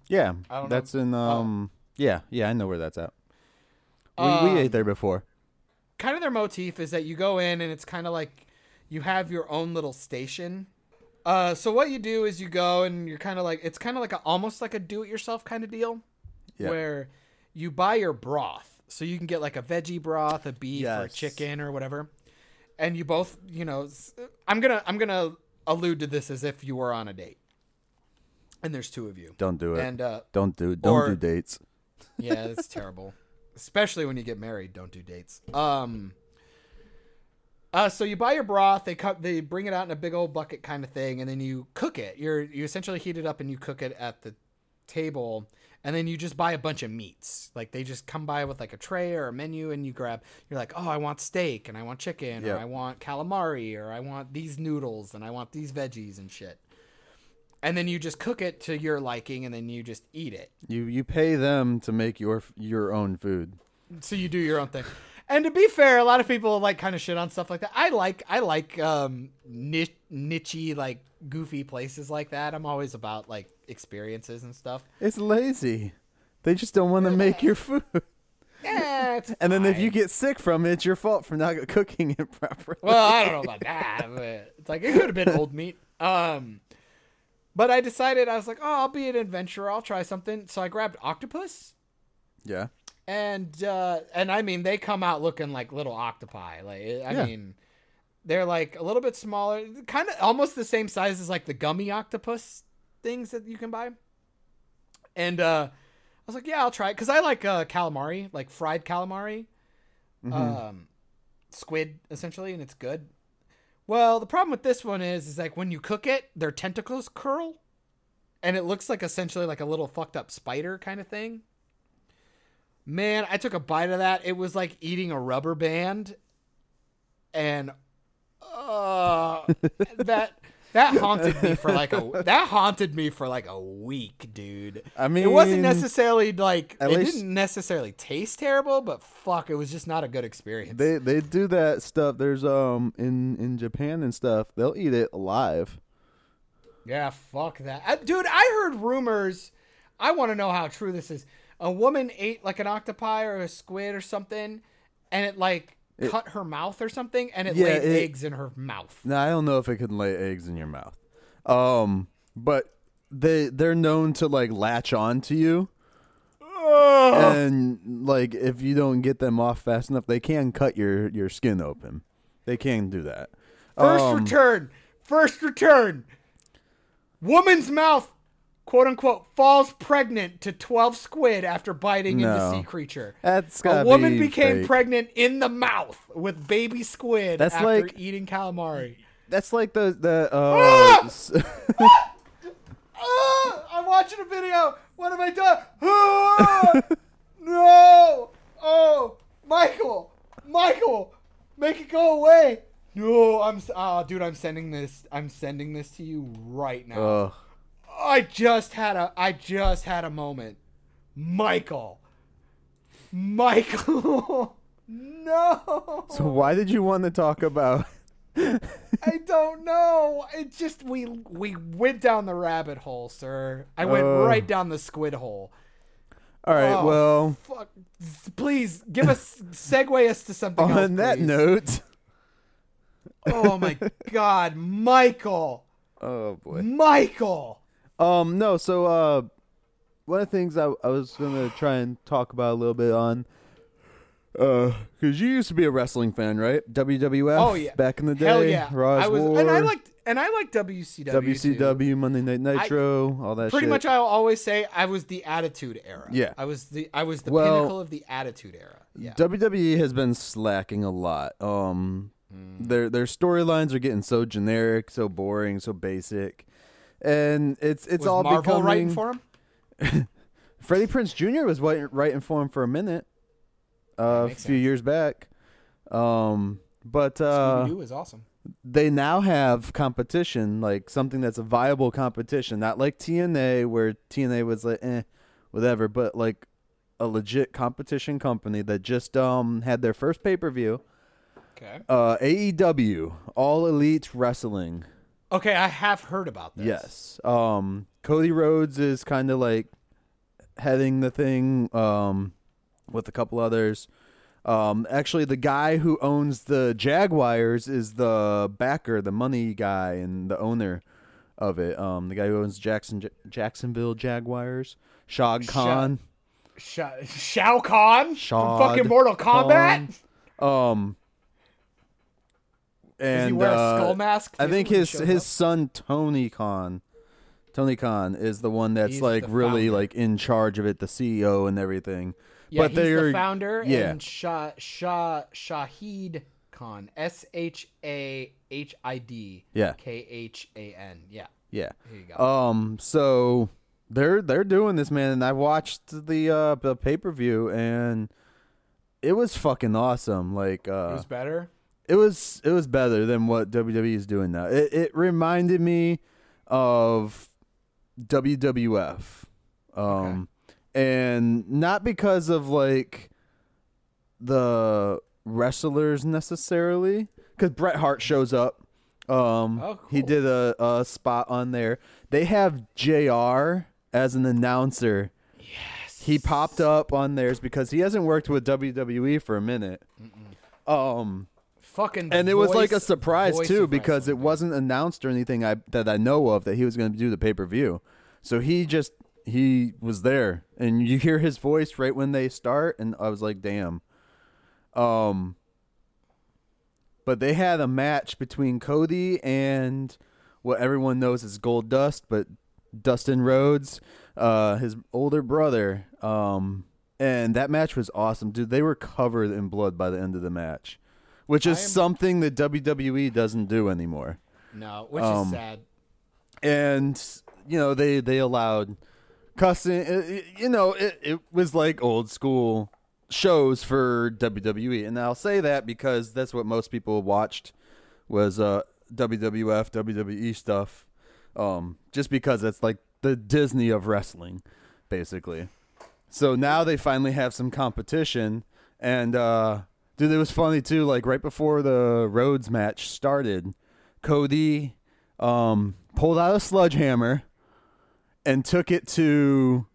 Yeah, I don't know. that's in Oh. um. Yeah, yeah, I know where that's at. We, Um, we ate there before. Kind of their motif is that you go in and it's kind of like you have your own little station. Uh, so what you do is you go and you're kind of like it's kind of like a almost like a do-it-yourself kind of deal. Yeah. where you buy your broth. So you can get like a veggie broth, a beef, or a chicken, or whatever. And you both, you know, I'm gonna I'm gonna allude to this as if you were on a date. And there's two of you. Don't do it. And uh, don't do don't or- do dates. yeah, it's terrible. Especially when you get married, don't do dates. Um uh, so you buy your broth, they cut they bring it out in a big old bucket kind of thing, and then you cook it. You're you essentially heat it up and you cook it at the table, and then you just buy a bunch of meats. Like they just come by with like a tray or a menu and you grab you're like, Oh, I want steak and I want chicken, Yeah. or I want calamari, or I want these noodles and I want these veggies and shit. And then you just cook it to your liking and then you just eat it. You you pay them to make your your own food. so you do your own thing. And to be fair, a lot of people like kind of shit on stuff like that. I like I like um niche nichey like goofy places like that. I'm always about like experiences and stuff. It's lazy. They just don't want to make your food. Yeah, it's And then if you get sick from it, it's your fault for not cooking it properly. well, I don't know about that. But it's like it could have been old meat. Um, but I decided I was like, oh, I'll be an adventurer. I'll try something. So I grabbed octopus. yeah. And uh and I mean they come out looking like little octopi. Like I Yeah. mean they're like a little bit smaller, kind of almost the same size as like the gummy octopus things that you can buy. And uh I was like, yeah, I'll try it cuz I like uh calamari, like fried calamari. Um squid essentially and it's good. Well, the problem with this one is is like when you cook it, their tentacles curl and it looks like essentially like a little fucked up spider kind of thing. Man, I took a bite of that. It was like eating a rubber band, and uh, that that haunted me for like a that haunted me for like a week, dude. I mean, it wasn't necessarily like it least- didn't necessarily taste terrible, but fuck, it was just not a good experience. They they do that stuff. There's um in in Japan and stuff. They'll eat it alive. Yeah, fuck that. I, dude, I heard rumors. I want to know how true this is. A woman ate like an octopi or a squid or something, and it like cut her mouth or something, and it Yeah, laid it- eggs in her mouth. Now I don't know if it can lay eggs in your mouth. Um, but they they're known to like latch on to you. And like if you don't get them off fast enough, they can cut your your skin open. They can do that. First Um, return. First return. Woman's mouth, quote unquote, falls pregnant to 12 squid after biting into No. sea creature. That's A woman be became fake. pregnant in the mouth with baby squid That's after like- eating calamari. That's like the the uh, s- Ah, I'm watching a video. What have I done? Ah, no. Oh, Michael. Michael, make it go away. No, I'm. Oh, dude, I'm sending this. I'm sending this to you right now. Ugh. I just had a. I just had a moment. Michael. Michael. no. So why did you want to talk about? I don't know. It just we we went down the rabbit hole, sir. I went Oh. right down the squid hole. All right. Oh, well, fuck. Please give us segue us to something else. on that note. Oh my god, Michael. Oh boy. Michael. Um, no. So, uh, one of the things I, I was gonna try and talk about a little bit on, uh, because you used to be a wrestling fan, right? WWF. Oh yeah. Back in the day. Hell yeah. Raw's I was War, and I liked and I liked WCW. too. WCW, Monday Night Nitro, all that. Pretty shit. much I'll always say I was the attitude era. Yeah. I was the I was the Well, pinnacle of the attitude era. Yeah. WWE has been slacking a lot. Um, Hmm. their their storylines are getting so generic, so boring, so basic, and it's it's was all Marvel becoming. writing for him? Freddie Prinze Jr. was writing, for him for a minute, uh, a few sense. years back. Um, but uh, Scooby-Doo is awesome. they now have competition, like something that's a viable competition, not like TNA where TNA was like, eh, whatever, but like a legit competition company that just um had their first pay per view. Okay. Uh, AEW, All Elite Wrestling. Okay, I have heard about this. Yes. Um, Cody Rhodes is kind of like heading the thing um, with a couple others. Um, actually, the guy who owns the Jaguars is the backer, the money guy, and the owner of it. Um, the guy who owns Jackson Jacksonville Jaguars, Shad Khan. Sha- Shao Kahn Shad from fucking Mortal Kombat. Khan. Um, Does and he wear uh, a skull mask? I too think when he his shows his up? son Tony Khan, Tony Khan is the one that's He's like the really founder. like in charge of it, the CEO and everything. yeah, but he's they're the founder. yeah. and Shah Shah Shahid Khan, S H A H I D, Yeah. K H A N. Yeah, yeah. here you go. Um, so they're they're doing this, man. And I watched the uh the pay per view and it was fucking awesome. Like uh, it was better. It was it was better than what WWE is doing now. It it reminded me of WWF. Um and not because of like the wrestlers necessarily cuz Bret Hart shows up. Um Oh, he did a, a spot on there. They have JR as an announcer. Yes. He popped up on theirs because he hasn't worked with WWE for a minute. Um fucking and it was like a surprise voice too because it wasn't announced or anything I that I know of that he was going to do the pay per view. So he just he was there, and you hear his voice right when they start, and I was like, damn. Um, but they had a match between Cody and what everyone knows as Goldust, but Dustin Rhodes, uh, his older brother. Um, and that match was awesome, dude. They were covered in blood by the end of the match, which is am- something that WWE doesn't do anymore. No, which Um, is sad. And you know they they allowed cussing. It, it- you know it it was like old school shows for WWE, and I'll say that because that's what most people watched was uh WWF WWE stuff. Um, just because it's like the Disney of wrestling, basically. So now they finally have some competition, and uh, dude, it was funny too. Like right before the Rhodes match started, Cody um, pulled out a sledgehammer and took it to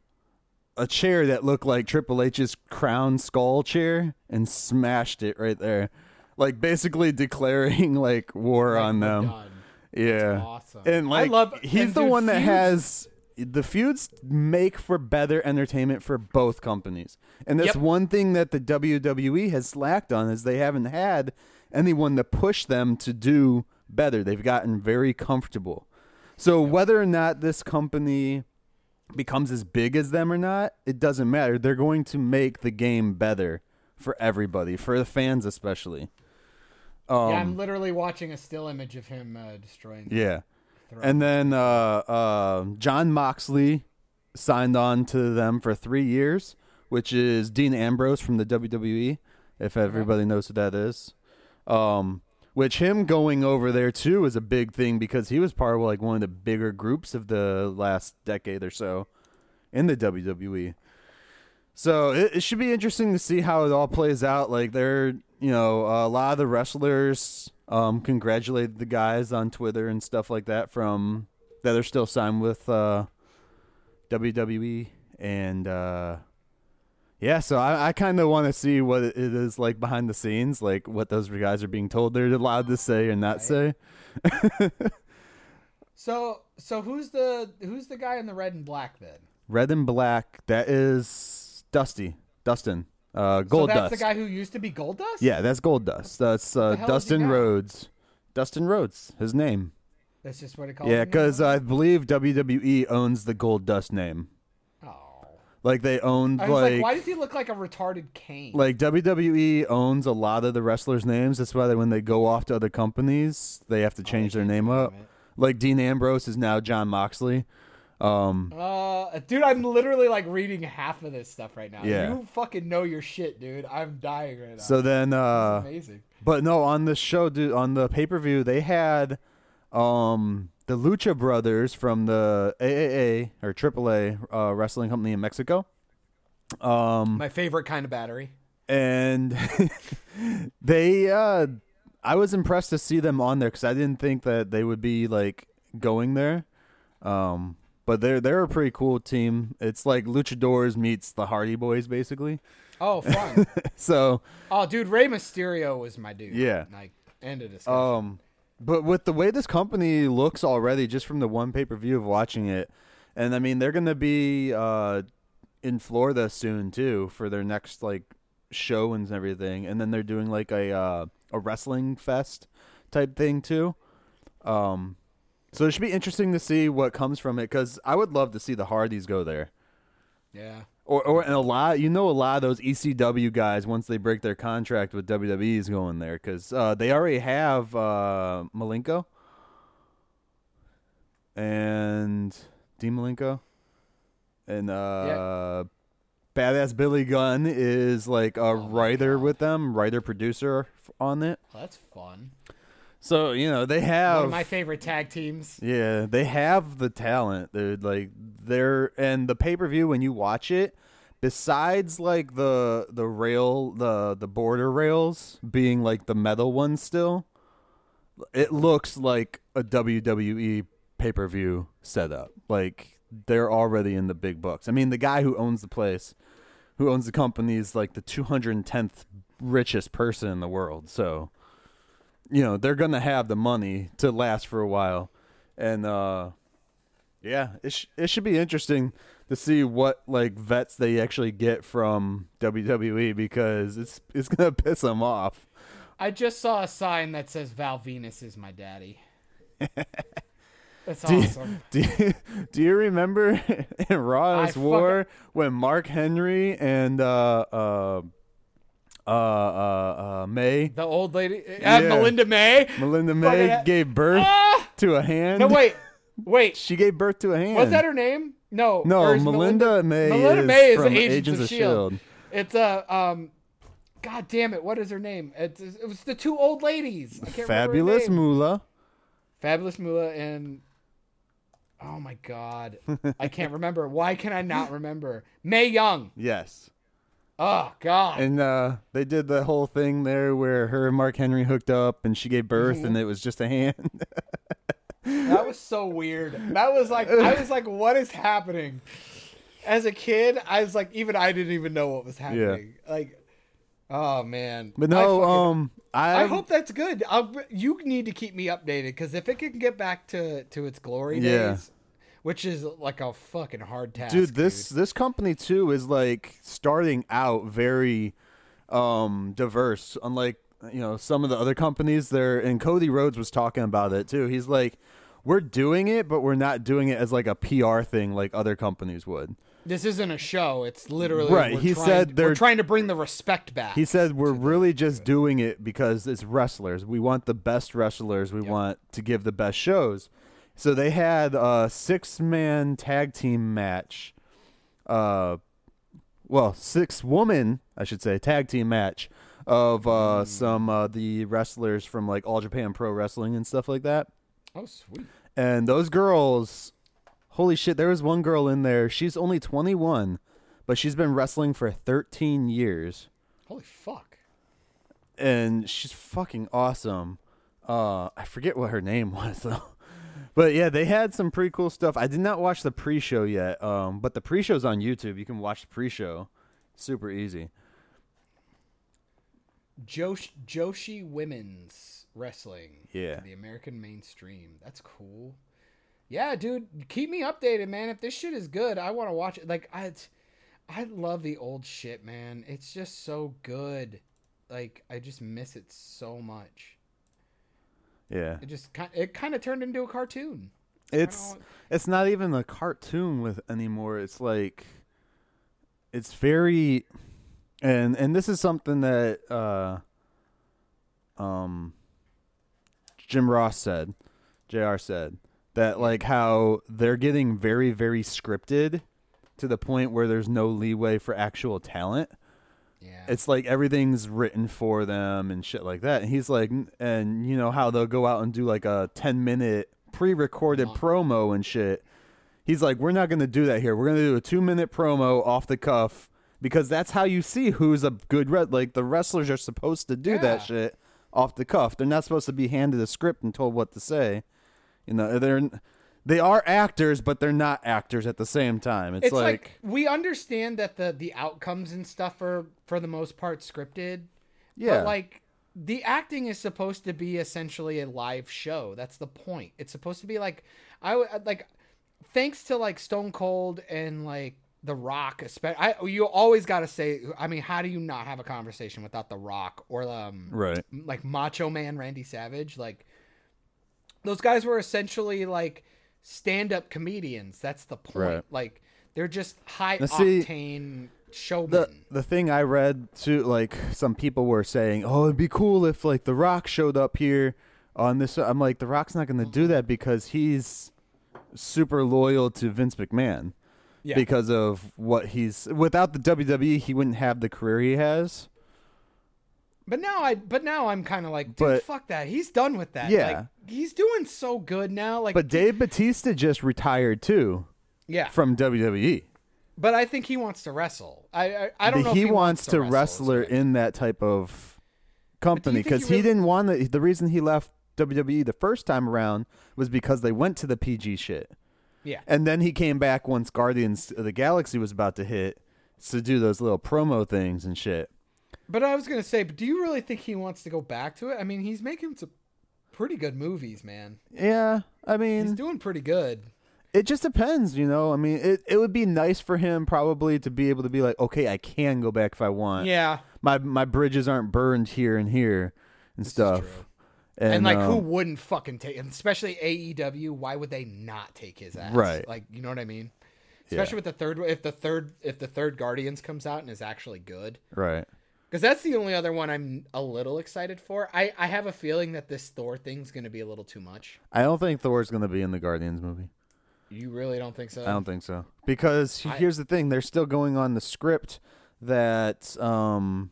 a chair that looked like Triple H's crown skull chair and smashed it right there. like basically declaring like war Like, on them. done. Yeah, awesome. And I like, love- he's the one that has the feuds make for better entertainment for both companies. And that's Yep. one thing that the WWE has slacked on is they haven't had anyone to push them to do better. They've gotten very comfortable. So whether or not this company becomes as big as them or not, it doesn't matter. They're going to make the game better for everybody, for the fans especially. Um, yeah, I'm literally watching a still image of him uh, destroying. yeah. And then uh, uh, Jon Moxley signed on to them for three years, which is Dean Ambrose from the WWE, if everybody knows who that is. Um, which him going over there too is a big thing because he was part of like one of the bigger groups of the last decade or so in the WWE. So it, it should be interesting to see how it all plays out. Like they're, you know, a lot of the wrestlers um, congratulated the guys on Twitter and stuff like that from that are still signed with uh, WWE and uh, yeah. So I, I kind of want to see what it is like behind the scenes, like what those guys are being told they're allowed to say and not say. So so who's the who's the guy in the red and black then? Red and black. That is Dusty, Dustin, uh, Gold so that's Dust. the guy who used to be Goldust. Yeah, that's Goldust. That's uh, hell is he Dustin now? Rhodes. Dustin Rhodes, his name. that's just what it calls. Yeah, because I believe WWE owns the Goldust name. oh, Like they own I was like, like why does he look like a retarded Kane? like WWE owns a lot of the wrestlers' names. That's why they, when they go off to other companies, they have to change their name up. Like Dean Ambrose is now Jon Moxley. Um, Uh, dude, I'm literally like reading half of this stuff right now. Yeah. You fucking know your shit, dude. I'm dying right now. so then, uh, amazing. But no, on the show, dude, on the pay per view, they had um the Lucha Brothers from the AAA or AAA uh, wrestling company in Mexico. Um, My favorite kind of battery. and they, uh, I was impressed to see them on there because I didn't think that they would be like going there. Um, but they're they're a pretty cool team. It's like Luchadors meets the Hardy Boys, basically. Oh, fun. So oh, dude, Rey Mysterio was my dude. Yeah. Like, end of discussion. Um, but with the way this company looks already, just from the one pay per view of watching it, and I mean they're gonna be uh in Florida soon too for their next like show and everything, and then they're doing like a uh, a wrestling fest type thing too. Um, so it should be interesting to see what comes from it because I would love to see the Hardys go there. yeah. Or, or and a lot, you know, a lot of those ECW guys once they break their contract with WWE is going there because uh, they already have uh, Malenko and Dean Malenko and uh, Badass Billy Gunn is like a Oh writer with them, writer producer on it. That's fun. So you know they have One of my favorite tag teams. yeah, they have the talent, dude. Like they're and the pay per view when you watch it, besides like the the rail the the border rails being like the metal one still, it looks like a WWE pay per view setup. Like they're already in the big books. I mean, the guy who owns the place, who owns the company, is like the two hundred and tenth richest person in the world. So you know they're gonna have the money to last for a while and uh yeah it, sh- it should be interesting to see what like vets they actually get from WWE because it's it's gonna piss them off I just saw a sign that says Val Venis is my daddy. That's do you, awesome. do you, do you remember in Raw I vs. War when Mark Henry and uh uh uh uh, uh May The old lady, uh, Yeah. Melinda May. Melinda May a- gave birth Ah! to a hand No, wait, wait. she gave birth to a hand Was that her name? No. no or is Melinda, May Melinda is May is from Agents, of, Shield. Shield. It's a um. God damn it! What is her name? It's, it was the two old ladies. I can't Fabulous remember her name. Moolah. Fabulous Moolah and oh my god, I can't remember. Why can I not remember? Mae Young. Yes. Oh god. And uh, they did the whole thing there where her and Mark Henry hooked up and she gave birth Mm-hmm. and it was just a hand. That was so weird. That was like I was like, what is happening? As a kid, I was like, even I didn't even know what was happening. Like, Oh man. But I no, fucking- um, I, I hope that's good. I'll, you need to keep me updated because if it can get back to to its glory Yeah. days, which is like a fucking hard task, dude this this company too is like starting out very um diverse. Unlike you know some of the other companies there and cody rhodes was talking about it too. He's like we're doing it but we're not doing it as like a pr thing like other companies would. This isn't a show. It's literally Right, we're he trying- said we're they're- trying to bring the respect back. he said we're really just doing it because it's wrestlers. We want the best wrestlers. We want to give the best shows so they had a six man tag team match uh well six woman i should say tag team match of uh some uh the wrestlers from like all japan pro wrestling and stuff like that oh sweet. and those girls holy shit there was one girl in there she's only 21 but she's been wrestling for 13 years Holy fuck. and she's fucking awesome. Uh, I forget what her name was though. But yeah, they had some pretty cool stuff. I did not watch the pre-show yet, um, but the pre-show's on YouTube. You can watch the pre-show. Super easy. Josh, Joshi Women's Wrestling. Yeah. The American mainstream. That's cool. Yeah, dude, keep me updated, man. If this shit is good, I want to watch it. Like I, I love the old shit, man. It's just so good. Like I just miss it so much. Yeah, It just kind, it kind of turned into a cartoon. It's it's not even a cartoon with anymore. It's like it's very, and and this is something that uh, um, Jim Ross said, Jr. said that like how they're getting very very scripted to the point where there's no leeway for actual talent. Yeah. It's like everything's written for them and shit like that. And he's like, and you know how they'll go out and do like a 10 minute pre recorded Mon- uh-huh. promo and shit. He's like, we're not going to do that here. We're going to do a two minute promo off the cuff because that's how you see who's a good red. Like the wrestlers are supposed to do Yeah. that shit off the cuff. They're not supposed to be handed a script and told what to say. You know, they're they are actors, but they're not actors at the same time. It's, it's like, like, we understand that the the outcomes and stuff are for the most part scripted. yeah, But like the acting is supposed to be essentially a live show. That's the point. It's supposed to be like I like thanks to like Stone Cold and like The Rock, especially. I you always got to say. I mean, how do you not have a conversation without The Rock or um right. like Macho Man Randy Savage? Like those guys were essentially like stand-up comedians. That's the point. Right. Like they're just high Now, octane showmen. the the thing I read too, like some people were saying, "Oh, it'd be cool if like The Rock showed up here on this." I'm like, The Rock's not going to do mm-hmm. that because he's super loyal to Vince McMahon yeah. because of what he's. Without the WWE, he wouldn't have the career he has. But now I but now I'm kind of like, dude, But- fuck that. He's done with that. Yeah. Like he's doing so good now. Like But Dave Batista just retired too yeah. from WWE. But I think he wants to wrestle. I I, I don't know. he, if he wants, to wrestle, wrestler in that type of company think he because he, didn't want to. The reason he left WWE the first time around was because they went to the PG shit, Yeah. and then he came back once Guardians of the Galaxy was about to hit to do those little promo things and shit. But I was gonna say, but do you really think he wants to go back to it? I mean, he's making some pretty good movies, man. Yeah, I mean, He's doing pretty good. it just depends, you know. I mean, it it would be nice for him probably to be able to be like, okay, I can go back if I want. Yeah. my my bridges aren't burned here and here and stuff. true. And, like, who um, wouldn't fucking take? And especially AEW, why would they not take his ass? Right. Like, you know what I mean? Especially with the third, if the third, if the third Guardians comes out and is actually good, right? Because that's the only other one I'm a little excited for. I I have a feeling that this Thor thing's gonna be a little too much. I don't think Thor's going to be in the Guardians movie. You really don't think so? I don't think so. Because I- here's the thing, they're still going on the script that um,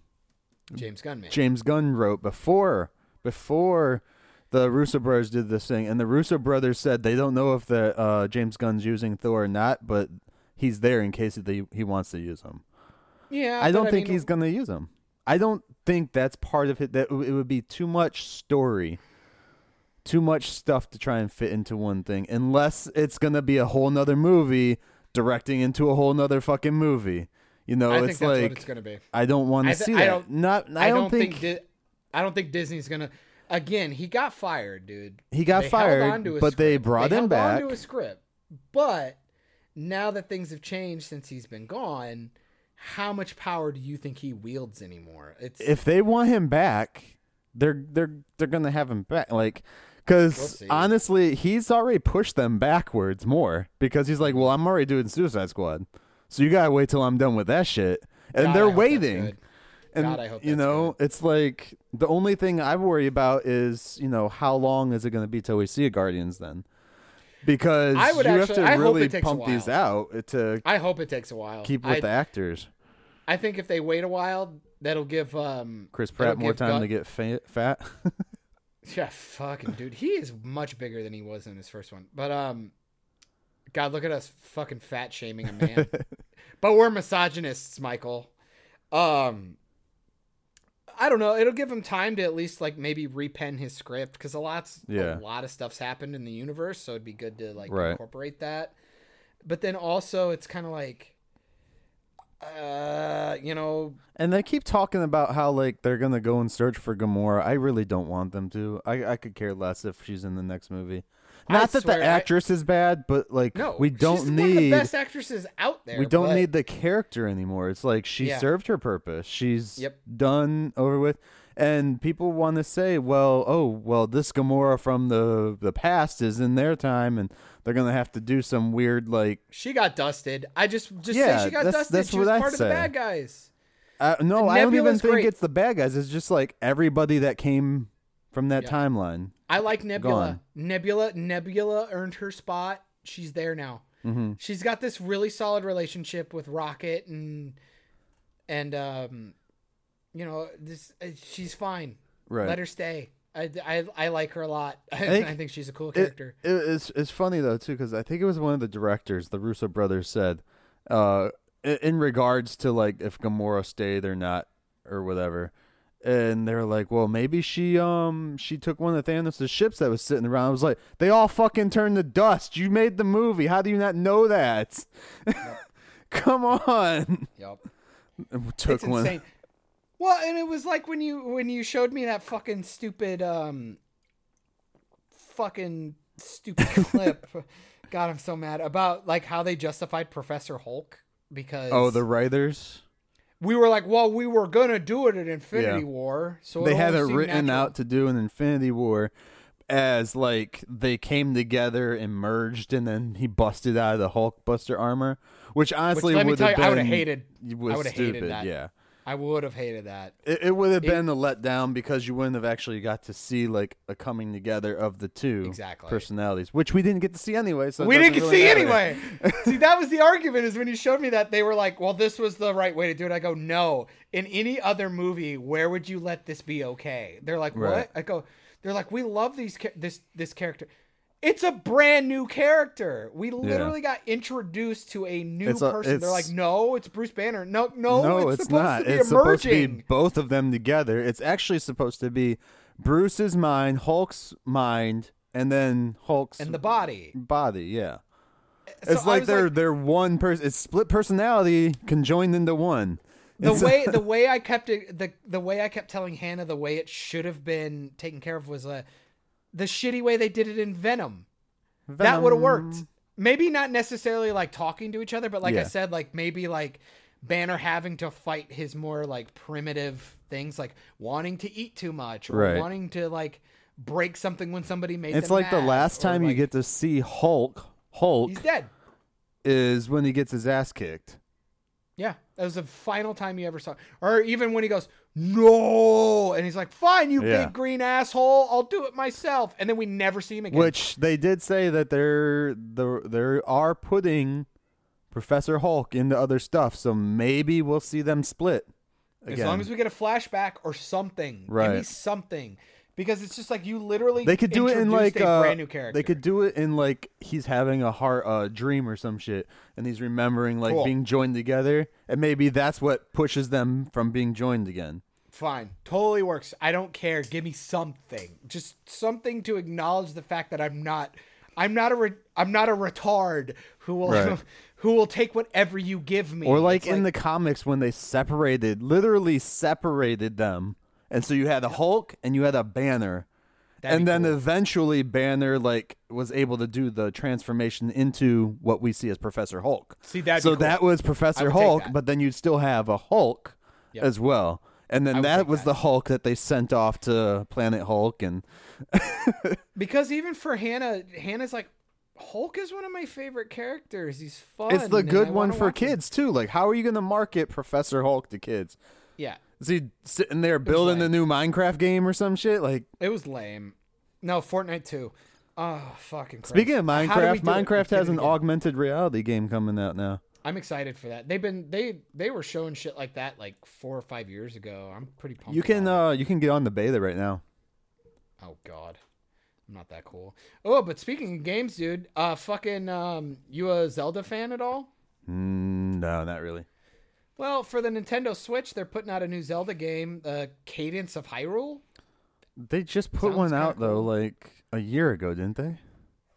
James Gunn, man. James Gunn wrote before before the Russo brothers did this thing and the Russo brothers said they don't know if the uh, James Gunn's using Thor or not, but he's there in case they, he wants to use him. yeah, I don't think mean, he's going to use him. I don't think that's part of it that it would be too much story. Too much stuff to try and fit into one thing unless it's going to be a whole nother movie directing into a whole nother fucking movie. You know, I think it's that's like what it's gonna be. I don't want to th- see I that. don't- Not I, I don't, don't think, think. Di- I don't think Disney's gonna. Again, he got fired, dude. He got They fired, on to a but they brought they him back. On to a script, but now that things have changed since he's been gone, how much power do you think he wields anymore? It's if they want him back, they're they're they're gonna have him back. Like, because We'll honestly, he's already pushed them backwards more because he's like, well, I'm already doing Suicide Squad, so you gotta wait till I'm done with that shit, and God, they're waiting. good. And God, I hope you know, it's like the only thing I worry about is you know how long is it going to be till we see a Guardians then? Because I would you actually- have I to hope really it takes a pump these out to I hope it takes a while. keep with I, the actors. I think if they wait a while, that'll give um Chris Pratt more time Gun- to get fa- fat. Yeah, fucking dude. He is much bigger than he was in his first one. But um God, look at us fucking fat shaming a man. but we're misogynists, Michael. Um I don't know. It'll give him time to at least like maybe repen his script because a lot's Yeah. a lot of stuff's happened in the universe, so it'd be good to like Right. incorporate that. But then also, it's kind of like, uh, you know, And they keep talking about how like they're gonna go and search for Gamora. I really don't want them to. I I could care less if she's in the next movie. I Not that swear, the I- actress is bad, but like no, we don't she's need one of the best actresses out there. we don't but- need the character anymore. It's like she Yeah. served her purpose. She's Yep. done over with. And people want to say, well, oh, well, this Gamora from the the past is in their time, and they're gonna have to do some weird like. She got dusted. I just just Yeah, say she got that's- dusted. that's she what was I part of the say. bad guys. Uh, no, I don't even think great. it's the bad guys. It's just like everybody that came from that Yeah. timeline. I like Nebula. Gone. Nebula Nebula earned her spot. She's there now. hmm She's got this really solid relationship with Rocket and and um you know, this uh, she's fine. Right. Let her stay. I, I, I like her a lot. I, think I think she's a cool character. it, it's it's funny though too because I think it was one of the directors, the Russo brothers, said, uh, in, in regards to like if Gamora stayed or not or whatever, and they're like, well, maybe she um she took one of Thanos' ships that was sitting around. I was like, they all fucking turned to dust. You made the movie. How do you not know that? Come on. yep. Took it's one. insane. Well, and it was like when you when you showed me that fucking stupid um fucking stupid clip. God, I'm so mad about like how they justified Professor Hulk because Oh, the writers. we were like, well, we were gonna do it in Infinity Yeah. War, so they it had only it seemed written natural. out to do an Infinity War as like they came together and merged, and then he busted out of the Hulk Buster armor, which honestly let me would tell have you, I been would've hated- was I would've hated stupid. that. Yeah, I would have hated that. it, it would have It- been a letdown because you wouldn't have actually got to see like a coming together of the two Exactly. personalities, which we didn't get to see anyway. So we didn't doesn't get to really see anyway. see, that was the argument. Is when you showed me that they were like, "Well, this was the right way to do it." I go, "No." In any other movie, where would you let this be okay? They're like, "What?" Right. I go, "They're like, we love these this this character. It's a brand new character. We literally got introduced to a new a- person. They're like, "No, it's Bruce Banner." No, no, no, it's, it's, supposed not. to be it's emerging. supposed to be both of them together. It's actually supposed to be Bruce's mind, Hulk's mind, and then Hulk's and the body. body. Yeah, So it's like they're they're one person. It's split personality conjoined into one. the It's- way the way I kept it the the way I kept telling Hannah the way it should have been taken care of was uh, the shitty way they did it in Venom. That would have worked. Maybe not necessarily like talking to each other, but like I said, like maybe like Banner having to fight his more like primitive things, like wanting to eat too much or Right. wanting to like break something when somebody made. It's like the mad, last or, time you get to see Hulk. Hulk he's dead. is when he gets his ass kicked. That was the final time you ever saw. Or even when he goes, "No," and he's like, "Fine, you Yeah. big green asshole, I'll do it myself." And then we never see him again. Which they did say that they're the they are putting Professor Hulk into other stuff, so maybe we'll see them split. as long as we get a flashback or something, give me something, because it's just like you literally they could do it in like a uh, brand new character. They could do it in like he's having a heart uh, dream or some shit, and he's remembering like Cool. being joined together, and maybe that's what pushes them from being joined again. Fine, totally works. I don't care. Give me something, just something to acknowledge the fact that I'm not I'm not a re- I'm not a retard who will Right. who will take whatever you give me. Or like It's in the comics when they separated, literally separated them, and so you had a Hulk and you had a Banner, That'd and then cool. eventually Banner like was able to do the transformation into what we see as Professor Hulk. See, that'd so cool. that was Professor Hulk, but then you'd still have a Hulk Yep. as well. And then that was that. the Hulk that they sent off to Planet Hulk, and because even for Hannah, Hannah's like Hulk is one of my favorite characters. He's fun. it's the good one for watch him. kids too. Like, how are you going to market Professor Hulk to kids? Yeah, Is he sitting there building the new Minecraft game or some shit? Like, it was lame. No, Fortnite too. Oh fucking. Christ. speaking of How do we Minecraft. Minecraft has an augmented reality game coming out now. I'm excited for that. They've been they they were showing shit like that like four or five years ago. I'm pretty pumped. You can uh you can get on the beta right now. Oh God, I'm not that cool. Oh, but speaking of games, dude, uh, fucking, um, you a Zelda fan at all? Mm, no, not really. Well, for the Nintendo Switch, they're putting out a new Zelda game, uh, Cadence of Hyrule. They just put Sounds one out though, like a year ago, didn't they?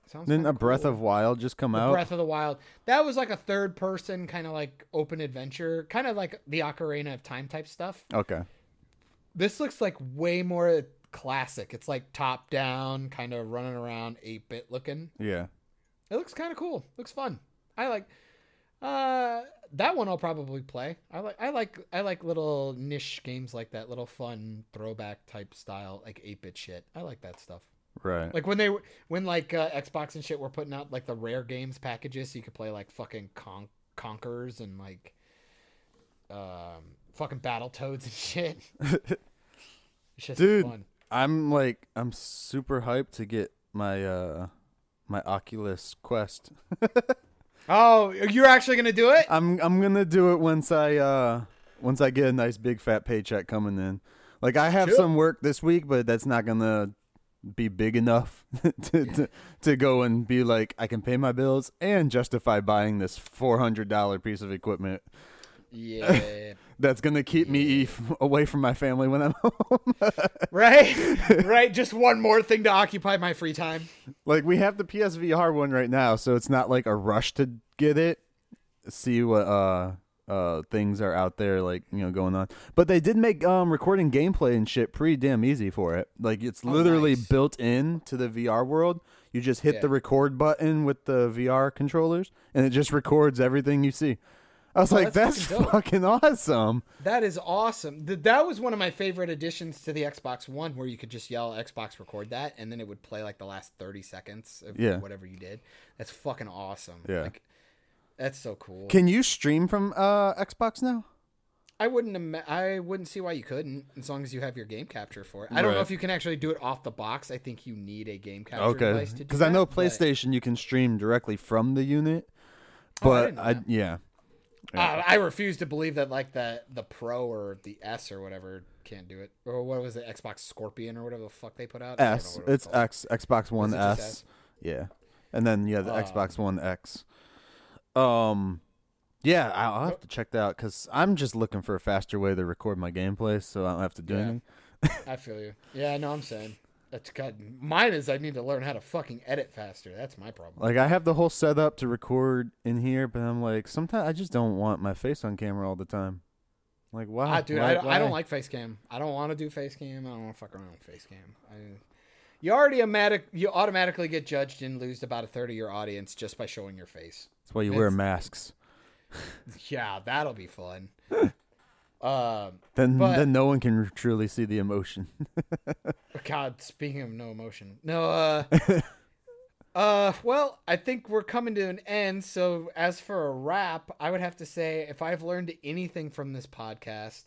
Sounds Didn't a Breath cool. of Wild just come The out? Breath of the Wild. That was like a third person kind of like open adventure, kind of like the Ocarina of Time type stuff. Okay. This looks like way more classic. It's like top down, kind of running around 8 bit looking. Yeah. It looks kind of cool. Looks fun. I like uh that one I'll probably play. I like I like I like little niche games like that, little fun throwback type style like 8-bit shit. I like that stuff. Right. Like when they when like uh, Xbox and shit were putting out like the rare games packages so you could play like fucking Con- Conkers and like um fucking Battle Toads and shit. it's just Dude. fun. I'm like I'm super hyped to get my uh my Oculus Quest. Oh, you're actually going to do it? I'm I'm gonna do it once I uh once I get a nice big fat paycheck coming in. Like I have Sure. some work this week, but that's not gonna be big enough to, to to go and be like I can pay my bills and justify buying this four hundred dollar piece of equipment Yeah. That's gonna keep me f- away from my family when I'm home. right? right? Just one more thing to occupy my free time. like we have the PSVR one right now, so it's not like a rush to get it. See what uh uh things are out there like you know going on. But they did make um recording gameplay and shit pretty damn easy for it. Like it's literally Oh, nice. built in to the VR world. You just hit Yeah. the record button with the VR controllers, and it just records everything you see. I was Oh, like, that's that's, fucking fucking awesome. That is awesome. Th- that was one of my favorite additions to the Xbox One, where you could just yell Xbox record that, and then it would play like the last thirty seconds of Yeah. whatever you did. That's fucking awesome. Yeah. Like, that's so cool. Can you stream from uh Xbox now? I wouldn't. Ima- I wouldn't see why you couldn't, as long as you have your game capture for it. I don't know if you can actually do it off the box. I think you need a game capture Okay, device to do because I know but- PlayStation you can stream directly from the unit, Oh, I but didn't know I, that. Yeah. Uh, I refuse to believe that like the the Pro or the S or whatever can't do it. Or what was it, Xbox Scorpion or whatever the fuck they put out? I don't know S. it It's called. X. Xbox One Is it just S. S? Yeah, and then yeah, the Um, Xbox One X. Um, yeah, I- I'll have to check that out because I'm just looking for a faster way to record my gameplay, so I don't have to do Yeah. anything. I feel you. Yeah, I know. I'm saying that's God. Mine is I need to learn how to fucking edit faster. That's my problem. Like I have the whole setup to record in here, but I'm like, sometimes I just don't want my face on camera all the time. Like, why, Ah, dude, Why- I, don't- I don't like face cam. I don't want to do face cam. I don't want to fuck around with face cam. I, you already automatic, you automatically get judged and lose about a third of your audience just by showing your face. That's why you wear masks. Yeah, that'll be fun. um, Then, But- then no one can truly see the emotion. God, speaking of no emotion, no. Uh, uh, well, I think we're coming to an end. So, as for a wrap, I would have to say, if I've learned anything from this podcast,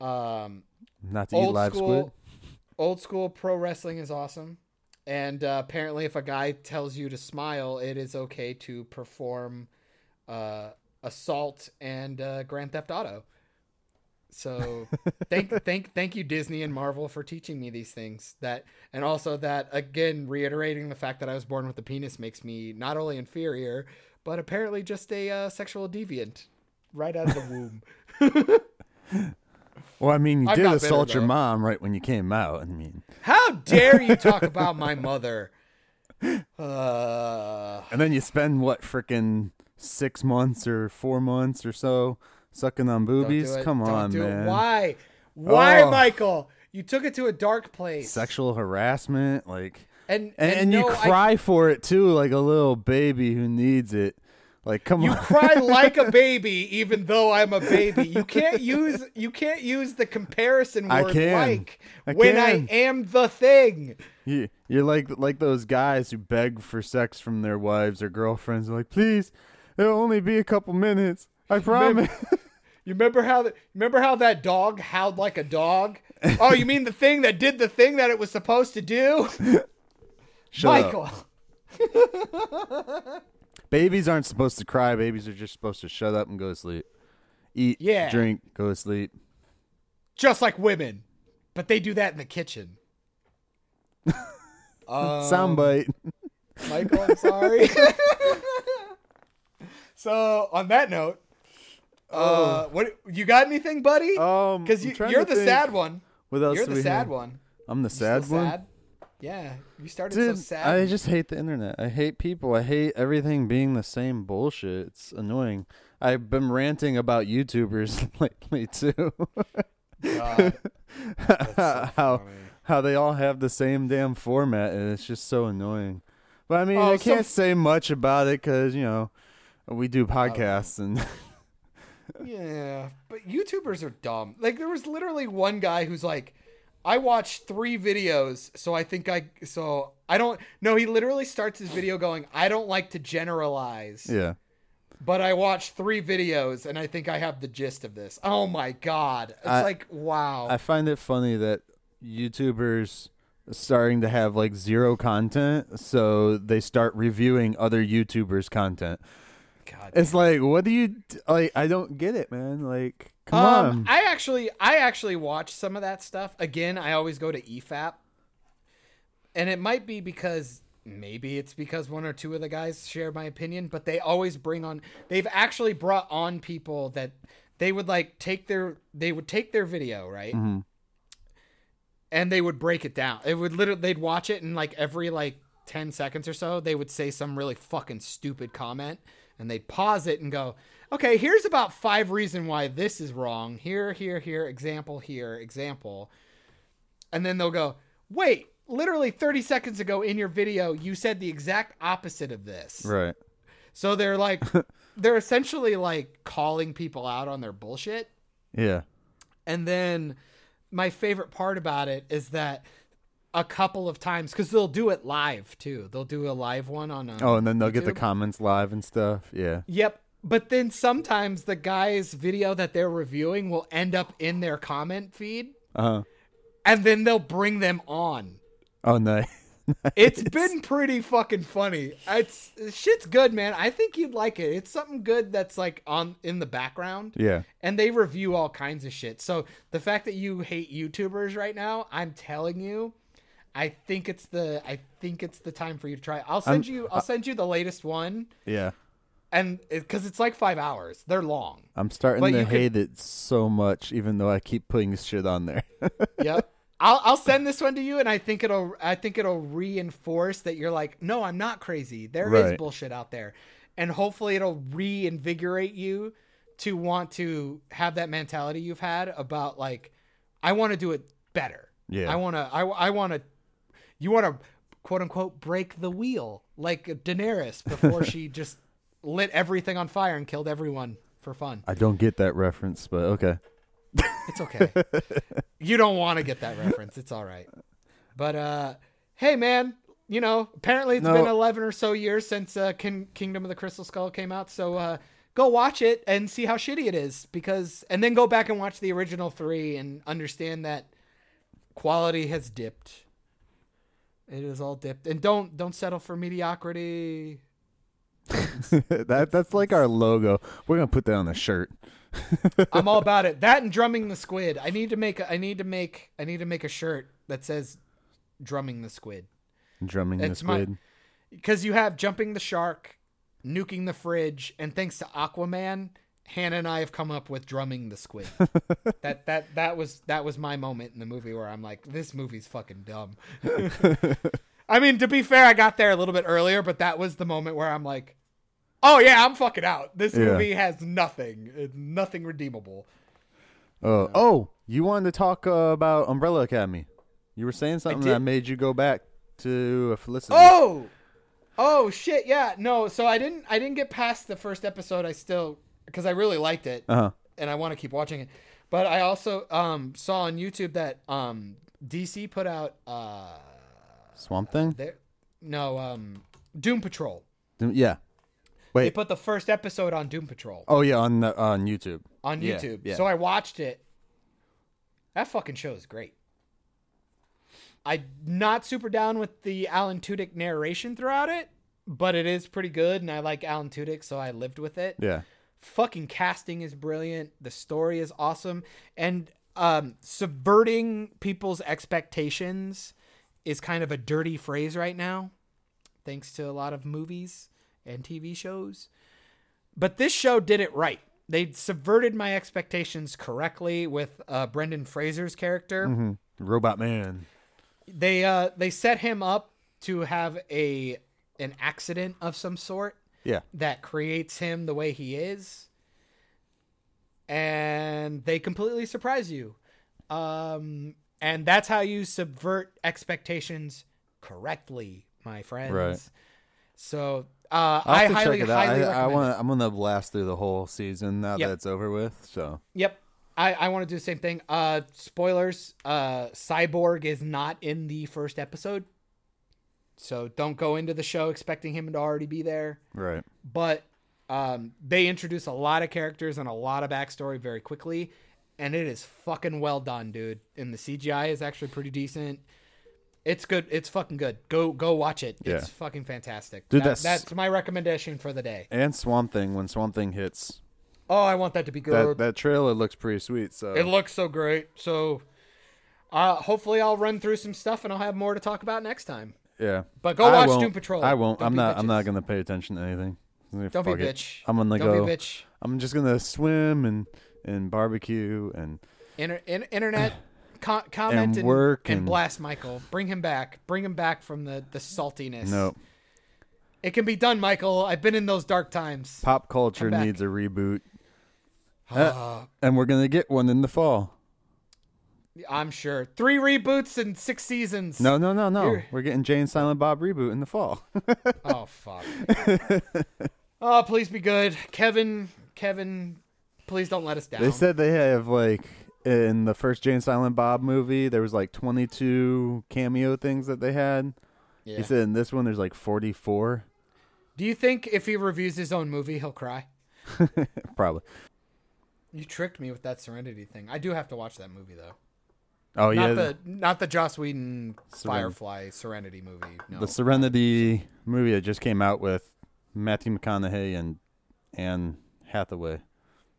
um, Not to eat old live school, squid. old school pro wrestling is awesome. And uh, apparently, if a guy tells you to smile, it is okay to perform uh, assault and uh, Grand Theft Auto. So thank thank thank you Disney and Marvel for teaching me these things. That and also that again reiterating the fact that I was born with a penis makes me not only inferior but apparently just a uh, sexual deviant right out of the womb. Well, I mean, you I'm did not bitter, assault your mom right when you came out. I mean, How dare you talk about my mother? Uh, And then you spend what freaking six months or four months or so sucking on boobies. Come Don't on, do it. man. Why? Why, Oh. Michael? You took it to a dark place. Sexual harassment, like, and and, and, and you no, I- cry for it too, like a little baby who needs it. Like, come You on. You cry like a baby, even though I'm a baby. You can't use you can't use the comparison I word like I when. I am the thing. You, you're like like those guys who beg for sex from their wives or girlfriends. They're like, please, it'll only be a couple minutes. I promise. You remember how the, remember how that dog howled like a dog? Oh, you mean the thing that did the thing that it was supposed to do? Shut Michael. Babies aren't supposed to cry. Babies are just supposed to shut up and go to sleep. Eat, Yeah. drink, go to sleep. Just like women. But they do that in the kitchen. Um, Soundbite. Michael, I'm sorry. so, on that note, uh, what you got anything, buddy? Um, Because you, you're to the sad one. What else You're the sad have? one. I'm the sad one. sad? Yeah, you started Dude, so sad. I just hate the internet. I hate people. I hate everything being the same bullshit. It's annoying. I've been ranting about YouTubers lately too. So how how they all have the same damn format, and it's just so annoying. But I mean, Oh, I can't say much about it because you know we do podcasts and Yeah, but YouTubers are dumb. Like there was literally one guy who's like, I watched three videos, so I think I so I don't no, he literally starts his video going, I don't like to generalize, yeah. but I watched three videos and I think I have the gist of this. Oh my god. It's I- like wow. I find it funny that YouTubers starting to have like zero content, so they start reviewing other YouTubers' content. God. It's like, what do you like? I don't get it, man. Like, come um, on. I actually I actually watch some of that stuff. Again, I always go to EFAP. And it might be because maybe it's because one or two of the guys share my opinion, but they always bring on they've actually brought on people that they would like take their they would take their video, right? Mhm. And they would break it down. It would literally they'd watch it and like every like 10 seconds or so, they would say some really fucking stupid comment and they'd pause it and go, "Okay, here's about five reason why this is wrong. Here, here, here, example here, example." And then they'll go, "Wait, literally 30 seconds ago in your video, you said the exact opposite of this." right. So they're like they're essentially like calling people out on their bullshit. Yeah. And then my favorite part about it is that a couple of times because they'll do it live too. They'll do a live one on. Um, Oh, and then they'll get the comments live and stuff. Yeah. Yep. But then sometimes the guy's video that they're reviewing will end up in their comment feed, Uh huh. and then they'll bring them on. Oh, nice. It's been pretty fucking funny. It's shit's good, man. I think you'd like it. It's something good that's like on in the background. Yeah. and they review all kinds of shit. So the fact that you hate YouTubers right now, I'm telling you, I think it's the I think it's the time for you to try. I'll send I'm- you I'll send you the latest one, Yeah. and because it's like five hours, they're long. I'm starting But to you could- hate it so much, even though I keep putting shit on there. Yep. I'll I'll send this one to you, and I think it'll I think it'll reinforce that you're like, no, I'm not crazy. There is Right. bullshit out there, and hopefully it'll reinvigorate you to want to have that mentality you've had about like, I want to do it better. Yeah. I want to. I I want to. You want to quote unquote break the wheel like Daenerys before she just lit everything on fire and killed everyone for fun. I don't get that reference, but okay. It's okay. you don't want to get that reference. It's all right. But uh hey man, you know, apparently it's No. been 11 or so years since uh King- Kingdom of the Crystal Skull came out, so uh go watch it and see how shitty it is because and then go back and watch the original 3 and understand that quality has dipped. It is all dipped. And don't don't settle for mediocrity. that that's like our logo. We're gonna put that on the shirt. I'm all about it. That and drumming the squid. I need to make a, I need to make I need to make a shirt that says drumming the squid. Drumming the It's my- squid. because you have jumping the shark, nuking the fridge, and thanks to Aquaman, Hannah and I have come up with drumming the squid. that that that was that was my moment in the movie where I'm like, this movie's fucking dumb. I mean, to be fair, I got there a little bit earlier, but that was the moment where I'm like, "Oh yeah, I'm fucking out. This Yeah. movie has nothing, It's nothing redeemable." Oh, oh, you wanted to talk uh, about Umbrella Academy. You were saying something that made you go back to Felicity. Oh, oh shit, yeah, no. So I didn't, I didn't get past the first episode. I still, because I really liked it, Uh huh. and I want to keep watching it. But I also um saw on YouTube that um DC put out uh Swamp Thing. their no um Doom Patrol. Yeah. Wait. They put the first episode on Doom Patrol. Oh yeah, on the, on YouTube. on Yeah, YouTube. yeah. So I watched it. That fucking show is great. I'm not super down with the Alan Tudyk narration throughout it, but it is pretty good, and I like Alan Tudyk, so I lived with it. Yeah. Fucking casting is brilliant. The story is awesome, and um, subverting people's expectations is kind of a dirty phrase right now, thanks to a lot of movies and TV shows. But this show did it right. They subverted my expectations correctly with uh, Brendan Fraser's character. hmm Robot Man. They uh, they set him up to have a an accident of some sort Yeah. that creates him the way he is and they completely surprise you um and that's how you subvert expectations correctly my friends Right. so uh i highly check it out. highly I, I want. I'm gonna blast through the whole season now Yep. that it's over with. So yep i i want to do the same thing uh spoilers uh cyborg is not in the first episode so don't go into the show expecting him to already be there right. but um, they introduce a lot of characters and a lot of backstory very quickly, and it is fucking well done, dude. And the CGI is actually pretty decent. It's good. It's fucking good. Go go watch it. Yeah. It's fucking fantastic. Dude, That- that's- that's my recommendation for the day. And Swamp Thing. When Swamp Thing hits, Oh, I want that to be that good. that trailer looks pretty sweet. So it looks so great. So, uh, hopefully, I'll run through some stuff and I'll have more to talk about next time. Yeah. But go I watch won't- Doom Patrol. I won't. Don't I'm not. I'm not gonna pay attention to anything. Don't Fuck be a it. bitch. I'm gonna Don't go. be a bitch. I'm just gonna swim and and barbecue and Inter- in- internet co- comment and, work and and- blast Michael. Bring him back. Bring him back from the the saltiness. no it can be done, Michael. I've been in those dark times. pop culture needs a reboot, Uh, and we're gonna get one in the fall. I'm sure three reboots and six seasons. No, no, no, no. You're- We're getting Jay and Silent Bob reboot in the fall. Oh fuck. oh, please be good, Kevin. Kevin, please don't let us down. They said they have like in the first Jay and Silent Bob movie, there was like 22 cameo things that they had. Yeah. He said in this one, there's like 44. Do you think if he reviews his own movie, he'll cry? Probably. You tricked me with that Serenity thing. I do have to watch that movie though. Oh not yeah, the not the Joss Whedon Seren- Firefly Serenity movie. No. the Serenity movie that just came out with Matthew McConaughey and Anne Hathaway.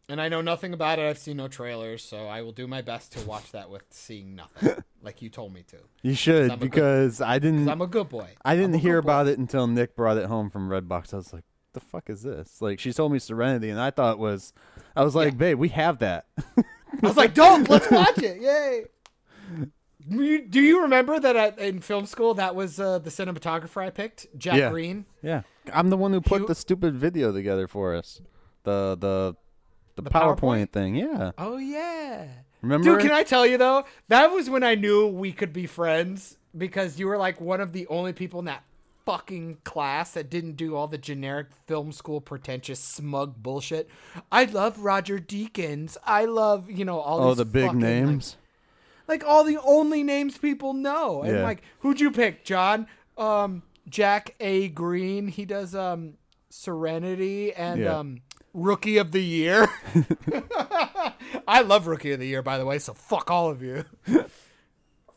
And I know nothing about it. I've seen no trailers, so I will do my best to watch that with seeing nothing, like you told me to. You should I'm good- because I didn't. I'm a good boy. I didn't hear good boy. about it until Nick brought it home from Redbox. I was like, "The fuck is this?" Like she told me Serenity, and I thought it was. I was like, Yeah. "Babe, we have that." I was like, "Don't let's watch it!" Yay! You- Do you remember that at, in film school that was uh, the cinematographer I picked, Jack Yeah. Green? Yeah, I'm the one who put You- the stupid video together for us. The the the, The PowerPoint, PowerPoint? thing. Yeah, Oh yeah, remember? dude. Can I tell you though? That was when I knew we could be friends because you were like one of the only people in that fucking class that didn't do all the generic film school pretentious smug bullshit. I love Roger Deakins. I love you know all oh, these the big fucking, names. like all the only names people know. And Yeah. like, who'd you pick, John? Um, Jack N. Green. He does um Serenity and Yeah. um Rookie of the Year. I love Rookie of the Year, by the way. So fuck all of you.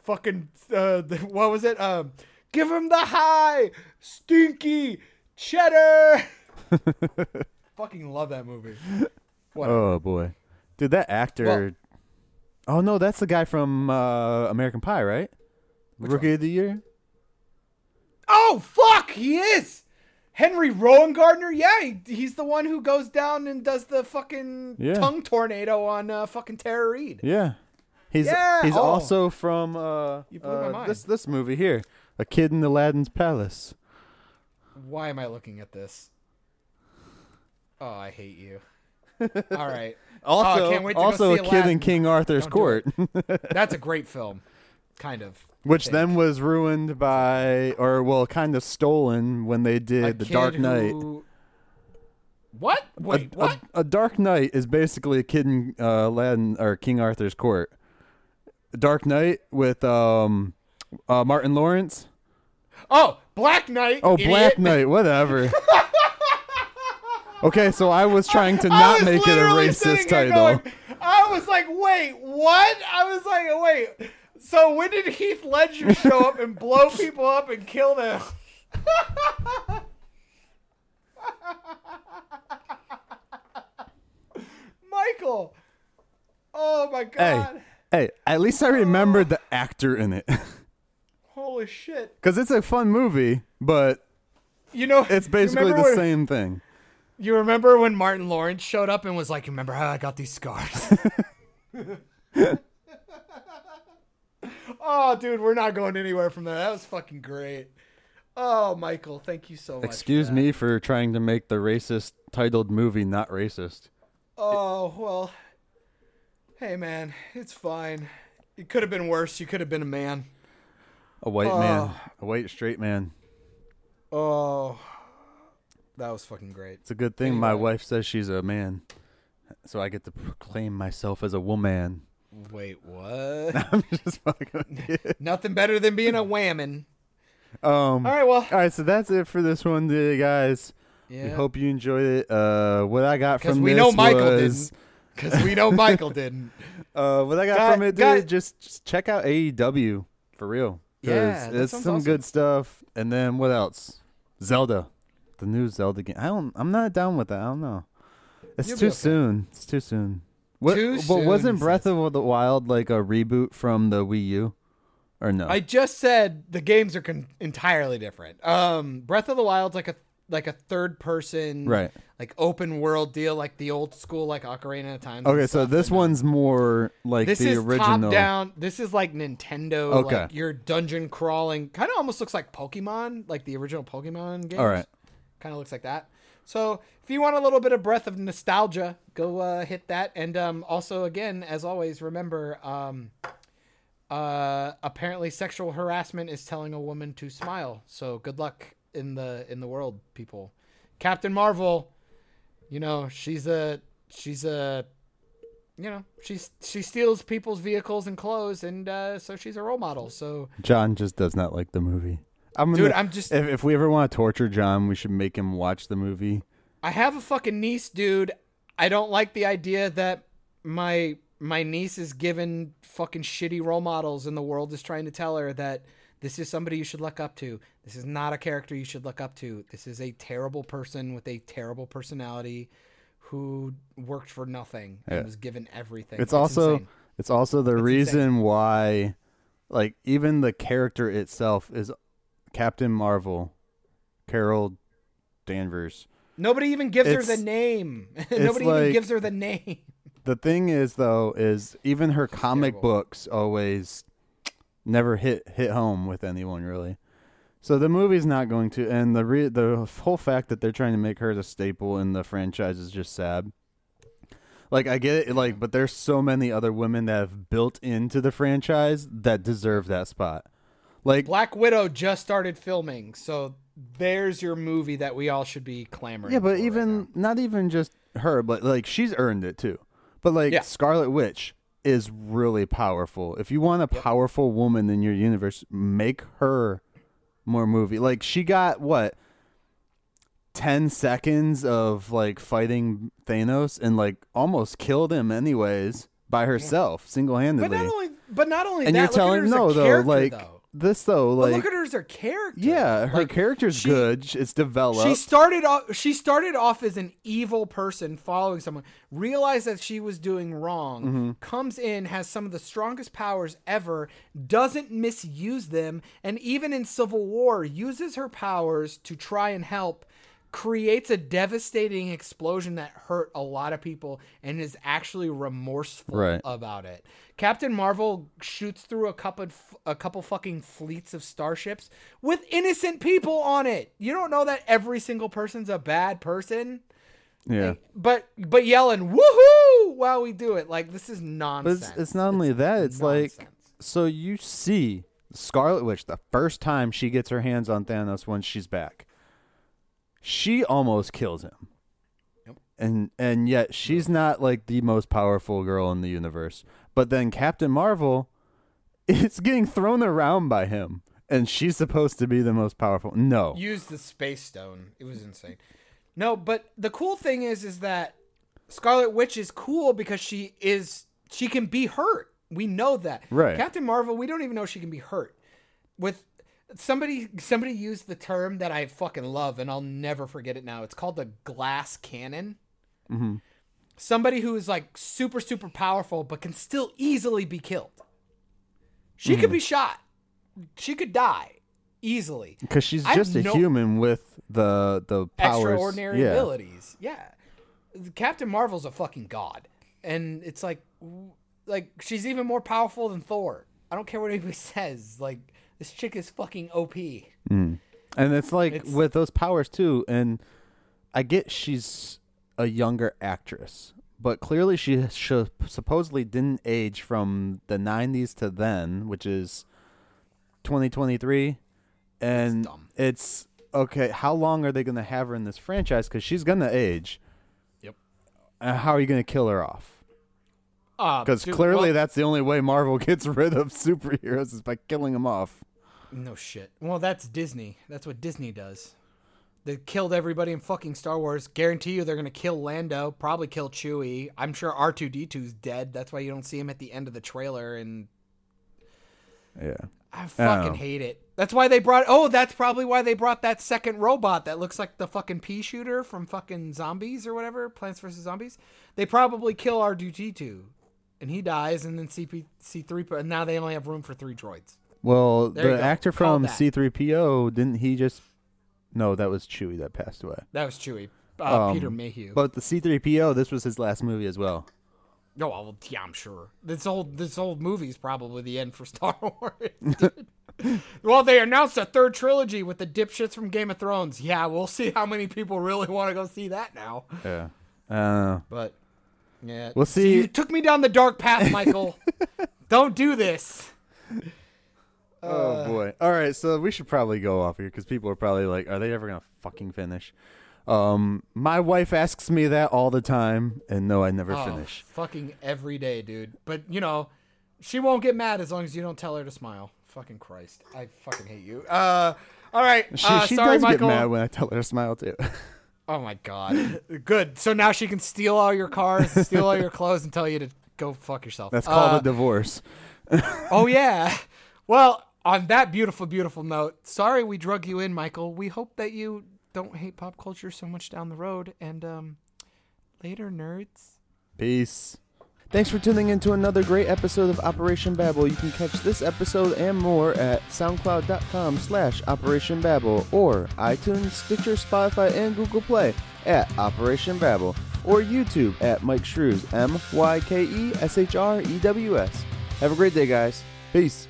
Fucking uh, the, what was it? Um, give him the high, stinky cheddar. Fucking love that movie. Oh boy, dude, that actor. Oh no, that's the guy from uh, American Pie, right? Rookie of the Year. Oh fuck, he is Henry Rowengartner. Yeah, he, he's the one who goes down and does the fucking Yeah. tongue tornado on uh, fucking Tara Reid. Yeah, he's Yeah, he's oh. also from uh, You blew my uh, mind. this this movie here, A kid in Aladdin's palace. Why am I looking at this? Oh, I hate you. All right. Also, Oh, can't wait to also a kid Aladdin. in King Arthur's Don't court, That's a great film. Kind of. which then was ruined by, or well, kind of stolen when they A did the Dark Knight. who- What? Wait, a, what? A, a Dark Knight is basically a kid in uh, Aladdin or King Arthur's court. Dark Knight with um, uh, Martin Lawrence. oh, Black Knight. Oh, idiot. Black Knight, whatever. Okay, so I was trying to not make it a racist title. going- I was like, wait, what? I was like, wait. So when did Heath Ledger show up and blow people up and kill them? Michael. Oh my god. Hey, hey, at least I remembered the actor in it. Holy shit. Because it's a fun movie, but You know, it's basically the when- same thing. You remember when Martin Lawrence showed up and was like, "Remember how I got these scars?" oh, dude, we're not going anywhere from that. That was fucking great. Oh, Michael, thank you so much. Excuse that. me for trying to make the racist titled movie not racist. Oh well. Hey, man, it's fine. It could have been worse. You could have been a man. A white man, Oh. a white straight man. Oh, that was fucking great. It's a good thing my wife says she's a man, so I get to proclaim myself as a woman. Wait, what? I'm just fucking. Nothing better than being a whammon. Um. All right, well, All right, so that's it for this one, today, guys. yeah. We hope you enjoyed it. Uh, what I got from we know Michael was, didn't. Because we know Michael didn't. Uh, what I got Got- from it, dude, just, just check out AEW for real. Yeah, it's some awesome. good stuff. And then what else? Zelda, the new Zelda game. I don't. I'm not down with that. I don't know. It's You'll too okay. soon. It's too soon. What, Too but soon, wasn't Breath of the Wild like a reboot from the Wii U, or no? I just said the games are con- entirely different. Um, Breath of the Wild's like a like a third person, right. Like open world deal, like the old school, like Ocarina of Time. Okay, so this one's more like this the is original. top down. This is like Nintendo. Okay. like your dungeon crawling, kind of almost looks like Pokemon, like the original Pokemon games. All right. Kind of looks like that. So if you want a little bit of breath of nostalgia, go uh, hit that. And um, also, again, as always, remember, um, uh, apparently sexual harassment is telling a woman to smile. So good luck in the in the world, people. Captain Marvel, you know she's a she's a you know she's she steals people's vehicles and clothes, and uh, so she's a role model. So John just does not like the movie. I'm dude, gonna, I'm just if if we ever want to torture John, we should make him watch the movie. I have a fucking niece, dude. I don't like the idea that my my niece is given fucking shitty role models and the world is trying to tell her that this is somebody you should look up to. This is not a character you should look up to. This is a terrible person with a terrible personality who worked for nothing and Yeah. was given everything. It's, also insane. it's also the It's reason why, like even the character itself is Captain Marvel, Carol Danvers. nobody even gives her the name. nobody even gives her the name. The thing is though is even her comic terrible. books always never hit hit home with anyone really. So the movie's not going to, and the re- the whole fact that they're trying to make her the staple in the franchise is just sad. Like I get it, like, but there's so many other women that have built into the franchise that deserve that spot. Like, Black Widow just started filming, so there's your movie that we all should be clamoring. yeah, but right even now. not even just her, but like she's earned it too. But like Yeah. Scarlet Witch is really powerful. If you want a powerful woman in your universe, make her more movie. Like she got what 10 seconds of like fighting Thanos and like almost killed him anyways by herself but single-handedly. But not only, but not only and that, you're telling at her as a no though, like though. This though, But like look at her as her character. yeah, her Like, character's she- good. It's developed. She started off. She started off as an evil person following someone. Realized that she was doing wrong. Mm-hmm. Comes in, has some of the strongest powers ever. Doesn't misuse them, and even in Civil War, uses her powers to try and help. Creates a devastating explosion that hurt a lot of people and is actually remorseful Right. about it. Captain Marvel shoots through a couple a couple fucking fleets of starships with innocent people on it. You don't know that every single person's a bad person, Yeah. but but yelling woohoo while we do it like this is nonsense. it's, it's not only that. It's like so you see Scarlet Witch the first time she gets her hands on Thanos when she's back. She almost kills him. Yep. And and yet she's not like the most powerful girl in the universe. But then Captain Marvel is getting thrown around by him and she's supposed to be the most powerful. No. Use the space stone. It was insane. No, but the cool thing is is that Scarlet Witch is cool because she is she can be hurt. We know that. Right. Captain Marvel, we don't even know she can be hurt. With somebody somebody used the term that I fucking love and I'll never forget it now. It's called the glass cannon. Mhm. Somebody who is like super super powerful but can still easily be killed. She could be shot. She could die easily. Cuz she's I just a no- human with the the powers. extraordinary yeah. abilities. Yeah, Captain Marvel's a fucking god, and it's like, like she's even more powerful than Thor. I don't care what anybody says. Like this chick is fucking OP. And it's like It's- with those powers too. And I get she's a younger actress, but clearly she sh- supposedly didn't age from the 90s to then, which is 2023. And it's okay. How long are they going to have her in this franchise? Because she's going to age. Yep. Uh, how are you going to kill her off? Uh, Because dude, clearly well- that's the only way Marvel gets rid of superheroes is by killing them off. No shit. Well, that's Disney. That's what Disney does. They killed everybody in fucking Star Wars. Guarantee you they're gonna kill Lando. Probably kill Chewie. I'm sure R2D2's dead. That's why you don't see him at the end of the trailer and Yeah. I fucking Oh. hate it. That's why they brought. Oh, that's probably why they brought that second robot that looks like the fucking pea shooter from fucking zombies or whatever. Plants vs Zombies. They probably kill R two D two, and he dies, and then CP C three. And now they only have room for three droids. Well, There you the go. actor Call from that. C3PO didn't he just? No, that was Chewie that passed away. That was Chewie. Uh, Um, Peter Mayhew. But the C3PO, this was his last movie as well. oh, well, yeah, I'm sure this old this old movie's probably the end for Star Wars. dude. well, they announced a third trilogy with the dipshits from Game of Thrones. Yeah, we'll see how many people really want to go see that now. Yeah. Uh, But yeah, We'll see. You took me down the dark path, Michael. Don't do this. Uh, oh boy. All right, so we should probably go off here because people are probably like, "Are they ever gonna fucking finish?" Um, my wife asks me that all the time, and no, I never Oh, finish. fucking every day, dude. But you know, she won't get mad as long as you don't tell her to smile. Fucking Christ, I fucking hate you. Uh, all right. She uh, she sorry, does Michael. get mad when I tell her to smile too. Oh my god. Good. So now she can steal all your cars, steal all your clothes, and tell you to go fuck yourself. That's called Uh, a divorce. Oh yeah. Well, on that beautiful, beautiful note, sorry we drug you in, Michael. We hope that you don't hate pop culture so much down the road. And um, later, nerds. Peace. Thanks for tuning in to another great episode of Operation Babel. You can catch this episode and more at soundcloud.com slash Operation or iTunes, Stitcher, Spotify, and Google Play at Operation Babel or YouTube at Myke Shrews, M-Y-K-E-S-H-R-E-W-S. Have a great day, guys. Peace.